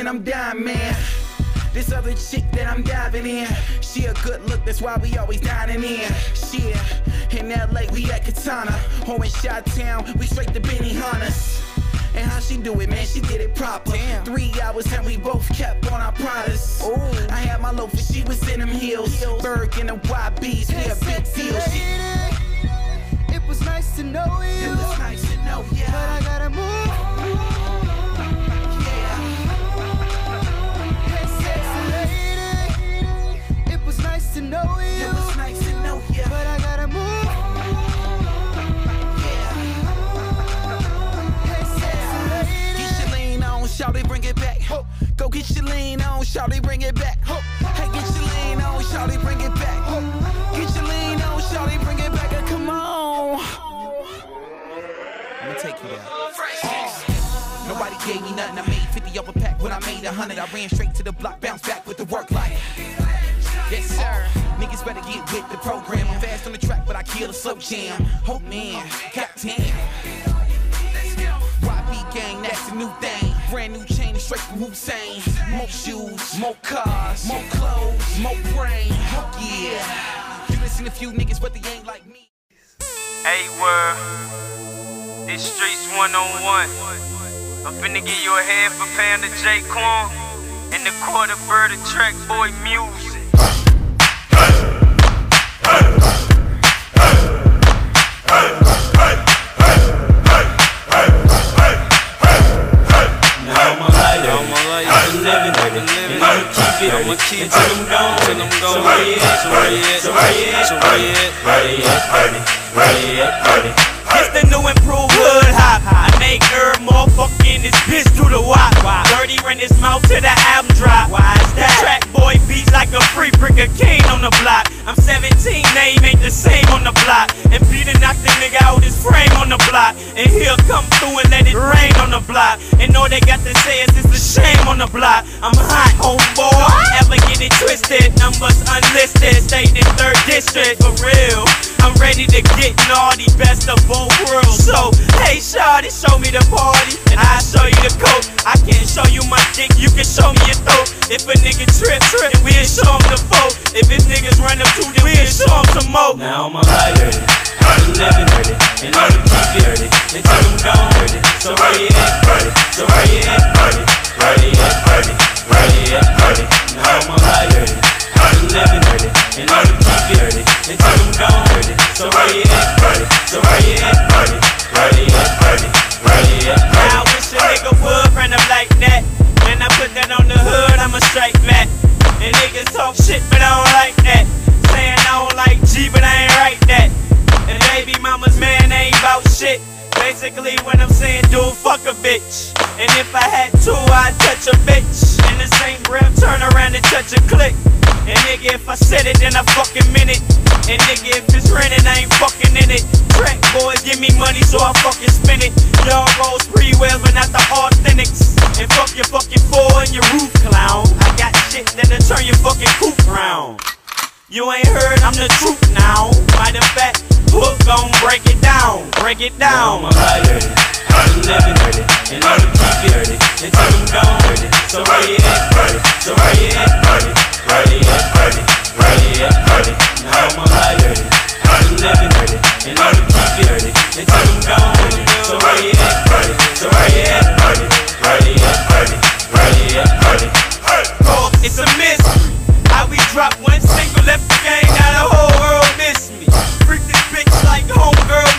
If I'm man. This other chick that I'm diving in, she a good look, that's why we always dining in. Shit, in LA, we at Katana. Or in Shot Town, we straight to Benihana's. And how she do it, man, she did it proper. Three hours and we both kept on our promise. I had my loafers, she was in them heels. Berg and the YBs, we a big deal. She, It was nice to know you. it was nice to know But. I gotta move. Your lean on, it, bring it back. Hey, get your lean on, it, bring it back. Get your lean on, it, bring it back. Come on. Let me take you there. Oh. Nobody gave me nothing. I made 50 of a pack. When I made a hundred, I ran straight to the block, bounced back with the work like. Yes, sir. Niggas better get with the program. I'm fast on the track, but I kill a slow jam. Oh man, goddamn. Cars, more clothes, more brain. Oh yeah. You few niggas, but they ain't like me. Hey, word. This streets one on one. I'm finna give you a half a pound of J-Kwon and the quarter bird of track boy music. Gone, gone. It's the new hop. I make her motherfucking this bitch do the wop. Dirty ran his mouth to the album drop. Why is that? Track boy beats like a free brick of cane on the block. I'm 17, name ain't the same on the block. And Peter knocked the nigga out his frame on the block. And he'll come through and let it rain on the block. And all they got to say is it's a shame on the block. I'm hot, homeboy. Ever get it twisted? Numbers unlisted. Stayed in third district for real. I'm ready to get naughty, best of both worlds. So, hey, shawty, show me the party, and I show you the coat. I can't show you my dick, you can show me your throat. If a nigga trip, trip, we'll show him the foe. If his niggas run up to, then we'll show him some more. Now I'm a liar. I'm living and I'm. So? So? Now I'm a. I'm living dirty, and I'm dirty I'm gone dirty. So? So? Now I wish a nigga would run up like that. When I put that on the hood, I'ma strike back. And niggas talk shit, but I don't like that. Saying I don't like G, but I ain't right that. And baby mama's man ain't shit. Basically, when I'm saying dude, fuck a bitch. And if I had to, I'd touch a bitch. In the same breath, turn around and touch a click. And nigga, if I said it, then I fucking meant it. And nigga, if it's raining, I ain't fucking in it. Track boys give me money, so I fucking spend it. Y'all rolls pretty well, but not the authentics. And fuck your fucking four and your roof clown. I got shit that'll turn your fucking coop round. You ain't heard, I'm the truth now. Matter of fact, hook gon' break it down, break it down. I'm alive, dirty. I'm living dirty, and I'ma keep you dirty until I'm gone. So where you at, dirty? So where you at, dirty? Where you at, dirty? Where you at, dirty? Now I'm. I'm living dirty, and I'ma keep dirty until I'm gone dirty. So where you at, dirty? So where you at, dirty? Where you at, dirty? Where you at, dirty? Oh, it's a miss. How we drop one single, left the game, now the whole world miss me. Freak this bitch like homegirl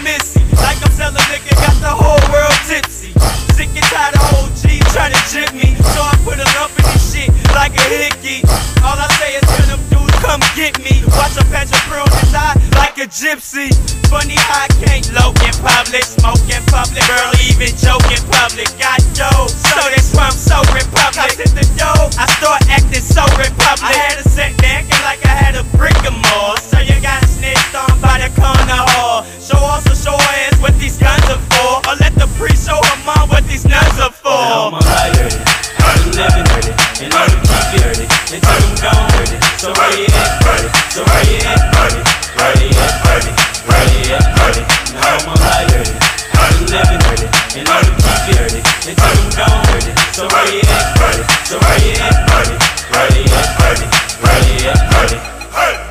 I'm selling liquor, got the whole world tipsy. Sick and tired of OG trying to jip me. So I put a lump in this shit like a hickey. All I say is tell them dudes come get me. Watch a patch of pearl his eye like a gypsy. Funny how I can't low in public, smoke in public, barely even joke in public. Got yo, so that's why I'm so republic. I the dough, I start acting so republic. I had a set there acting like I had a brick or more. So you got snitched on by the corner hall. Show off, also show ass what these guns are for. Or let the priest show her mom what these nuns are for. I'm alive dirty, I'm living dirty, and I'ma keep you dirty until I'm gone dirty. So where you at, dirty? So where you at, dirty? Where you at, dirty? Where you at, dirty? Now I'm alive dirty, I'm living dirty, and I'ma keep you dirty until I'm gone dirty. So where you at, dirty? So where you at, dirty? Where you at, dirty? Where you at, dirty? As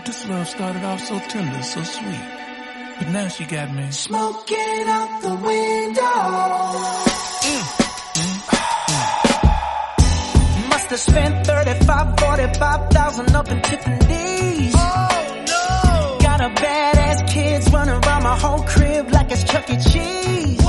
that this love started off so tender, so sweet. But now she got me smoking out the window. Mm, mm, mm. to spend 35, 45,000 up in Tiffany's. Oh no! Got a badass kids running around my whole crib like it's Chuck E. Cheese.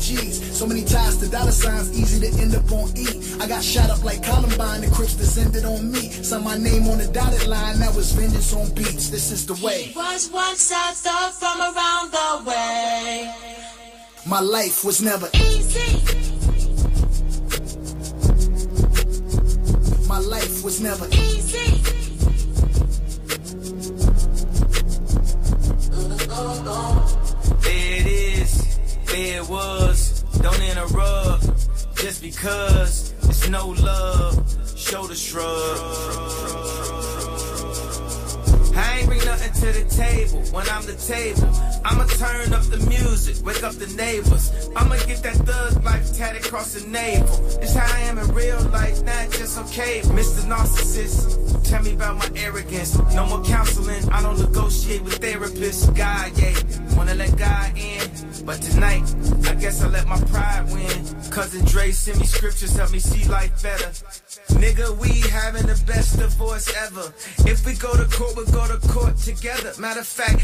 Too so many ties to dollar signs, easy to end up on E. I got shot up like Columbine, the Crips descended on me. Saw my name on the dotted line, that was vengeance on beats. This is the way. Was once I thought from around the way. My life was never easy.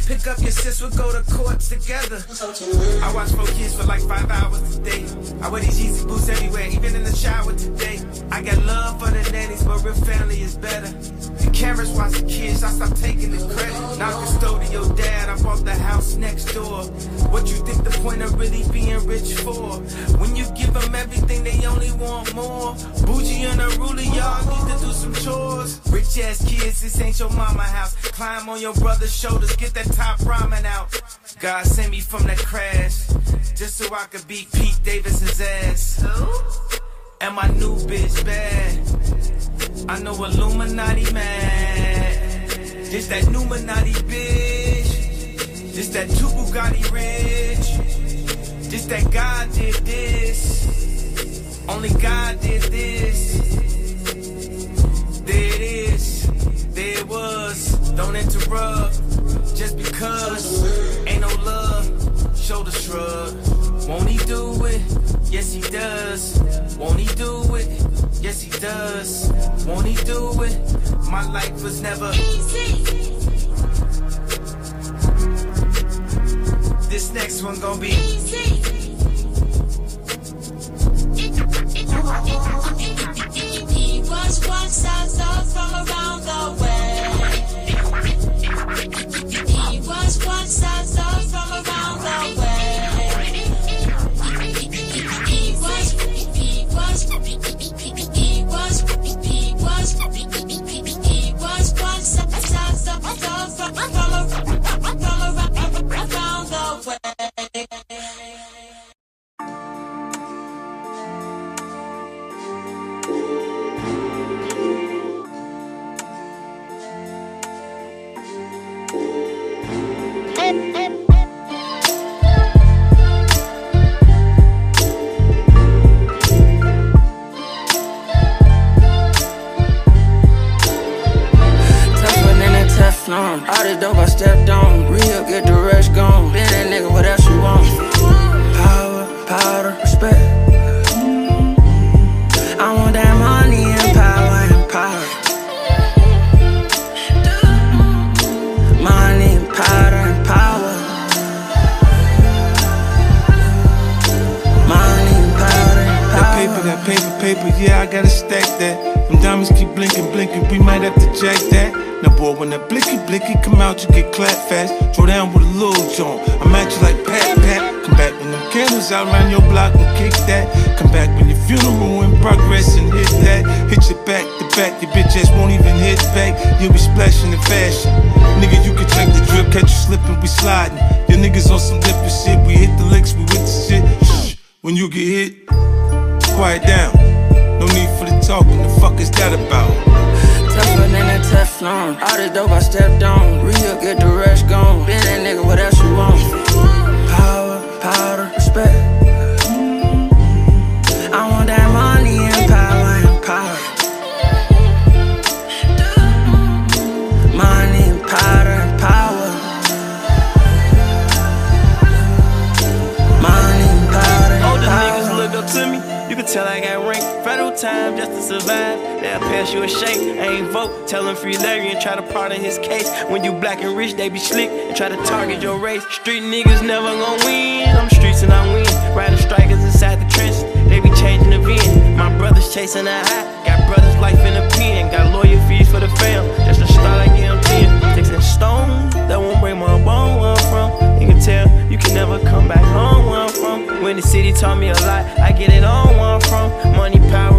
Pick up your sis, we'll go to court together. I watch four kids for like five hours a day. I wear these Yeezy boots everywhere, even in the shower today. I got love for the but real family is better. The cameras watch the kids, I stop taking the credit. Now custodial dad, I bought the house next door. What you think the point of really being rich for? When you give them everything, they only want more. Bougie and a ruler, y'all need to do some chores. Rich ass kids, this ain't your mama house. Climb on your brother's shoulders, get that top ramen out. God sent me from that crash, just so I could beat Pete Davidson's ass. And my new bitch bad. I know Illuminati mad. This that Illuminati bitch. This that two Bugatti rich. This that God did this. Only God did this. There it is. There it was. Don't interrupt. Just because ain't no love. Shoulder shrug. Won't he do it? Yes, he does. Won't he do it? Yes, he does. Won't he do it? My life was never easy. This next one gonna be easy. He was once thought from around the way. He was once thought from Thank you. A Teflon. All the dope I stepped on. Real, get the rush gone. Been that nigga, what else you want? Power, powder, respect. paper, yeah, I gotta stack that. Them diamonds keep blinking, blinking, we might have to jack that. Now, boy, when that blicky blicky come out, you get clapped fast. Throw down with a little joint, I'm at you like pat pat. Come back when them candles out around your block and kick that. Come back when your funeral in progress and hit that. Hit your back to back, your bitch ass won't even hit back. You'll be splashing in fashion. Nigga, you can check the drip, catch you slipping, we sliding. Your niggas on some different shit, we hit the licks, we with the shit. Shh, when you get hit, quiet down talking, the fuck is that about? Tougher than a Teflon. All this dope I stepped on. Real, get the rest gone. Been that nigga, what else you want? Power, powder, respect. I want that money and power and power. Money and powder and power. Money and powder and power. All the niggas look up to me. You can tell I got time just to survive. Now pass you a shake, ain't vote. Tell him free Larry and try to part of his case. When you black and rich, they be slick and try to target your race. Street niggas never gon' win. I'm streets and I win. Riding strikers inside the trenches, they be changing the VIN. My brothers chasing a high, got brothers life in a pen. Got lawyer fees for the fam, just a start I get them ten. Stone that won't break my bone where I'm from. You can tell you can never come back home where I'm from. When the city taught me a lot, I get it on where I'm from. Money, power.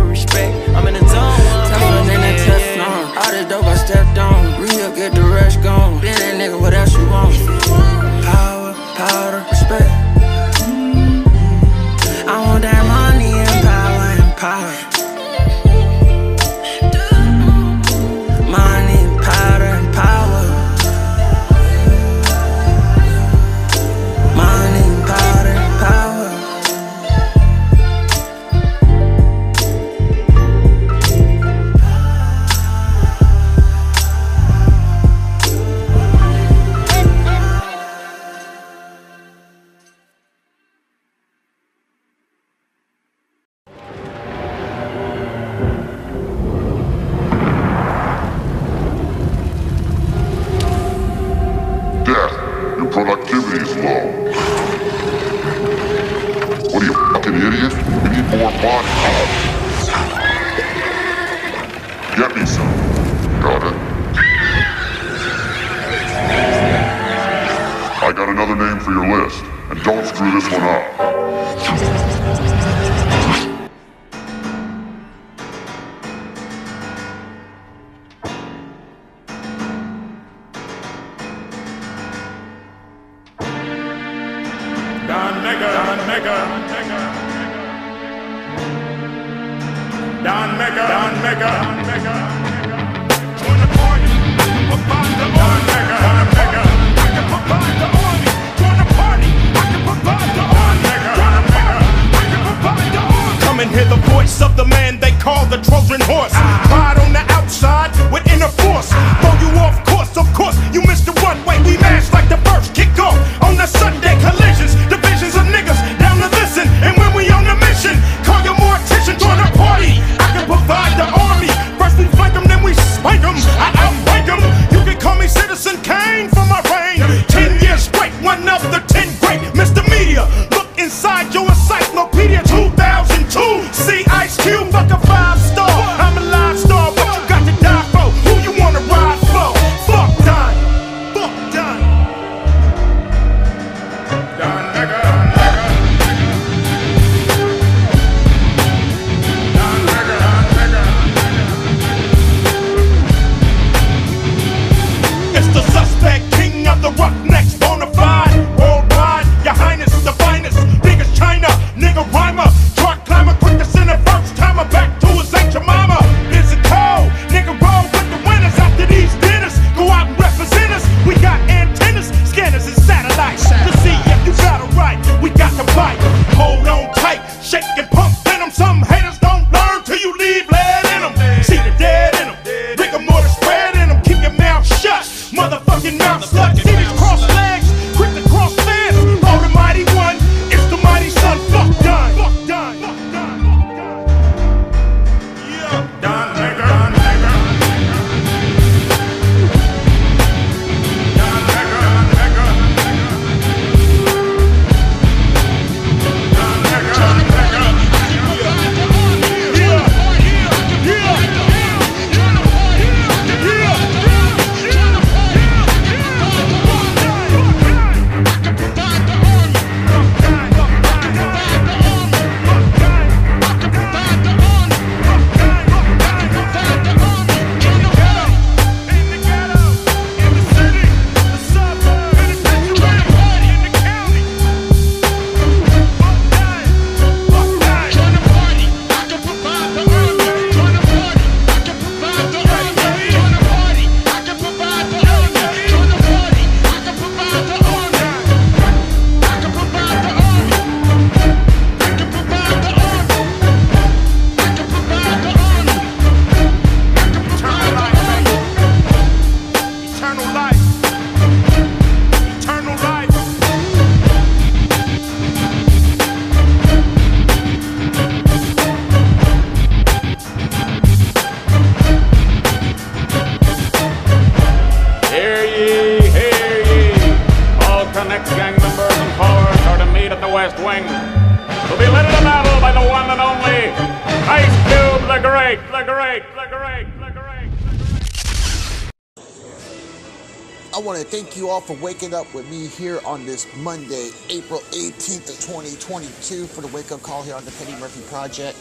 Waking up with me here on this Monday, April 18th of 2022 for the wake up call here on the Petty Murphy Project.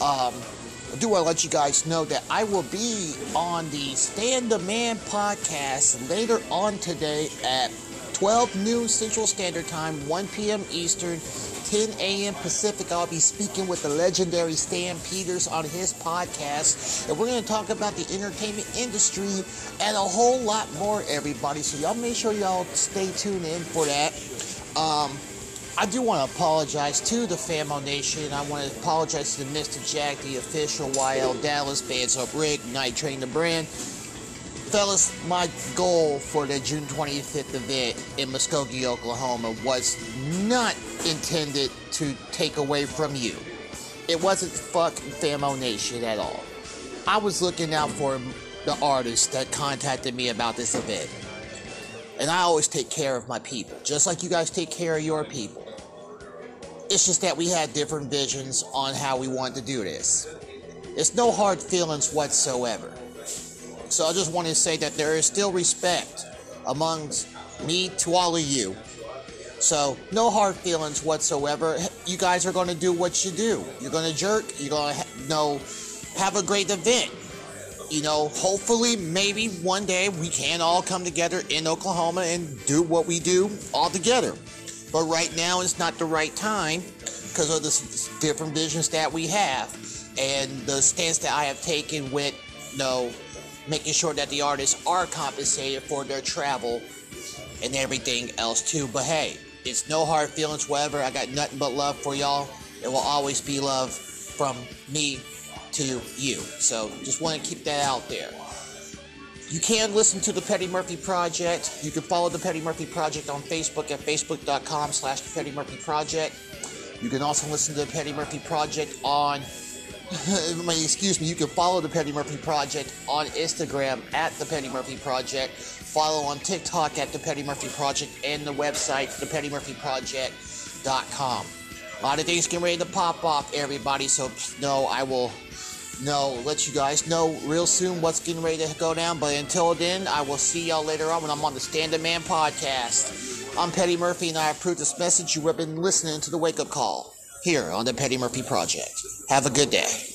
Um, I do want to let you guys know that I will be on the Stan the Man podcast later on today at 12 noon Central Standard Time, 1 p.m. Eastern, 10 a.m. Pacific. I'll be speaking with the legendary Stan Peters on his podcast, and we're going to talk about the entertainment industry and a whole lot more, everybody. So y'all make sure y'all stay tuned in for that. Um, I do want to apologize to the Famo Nation. I want to apologize to Mr. Jack, the official YL Dallas Bands Up Rig, Night Train the Brand. Fellas, my goal for the June 25th event in Muskogee, Oklahoma was not intended to take away from you. It wasn't fucking Famo Nation at all. I was looking out for the artists that contacted me about this event. And I always take care of my people, just like you guys take care of your people. It's just that we had different visions on how we want to do this. It's no hard feelings whatsoever. So I just want to say that there is still respect amongst me to all of you. So no hard feelings whatsoever. You guys are going to do what you do. You're going to jerk. You're going to you know have a great event. You know, hopefully, maybe one day we can all come together in Oklahoma and do what we do all together. But right now, it's not the right time because of the different visions that we have and the stance that I have taken with, you know, making sure that the artists are compensated for their travel and everything else too. But hey, it's no hard feelings, whatever. I got nothing but love for y'all. It will always be love from me to you. So just want to keep that out there. You can listen to the Petty Murphy Project. You can follow the Petty Murphy Project on Facebook at facebook.com slash Petty Murphy Project. You can also listen to the Petty Murphy Project on excuse me, you can follow the Petty Murphy Project on Instagram at the Petty Murphy Project. Follow on TikTok at the Petty Murphy Project and the website thepettymurphyproject.com. A lot of things getting ready to pop off, everybody. So no, I will no let you guys know real soon what's getting ready to go down. But until then, I will see y'all later on when I'm on the Stand Up Man podcast. I'm Petty Murphy, and I approve this message. You have been listening to the Wake Up Call here on the Petty Murphy Project. Have a good day.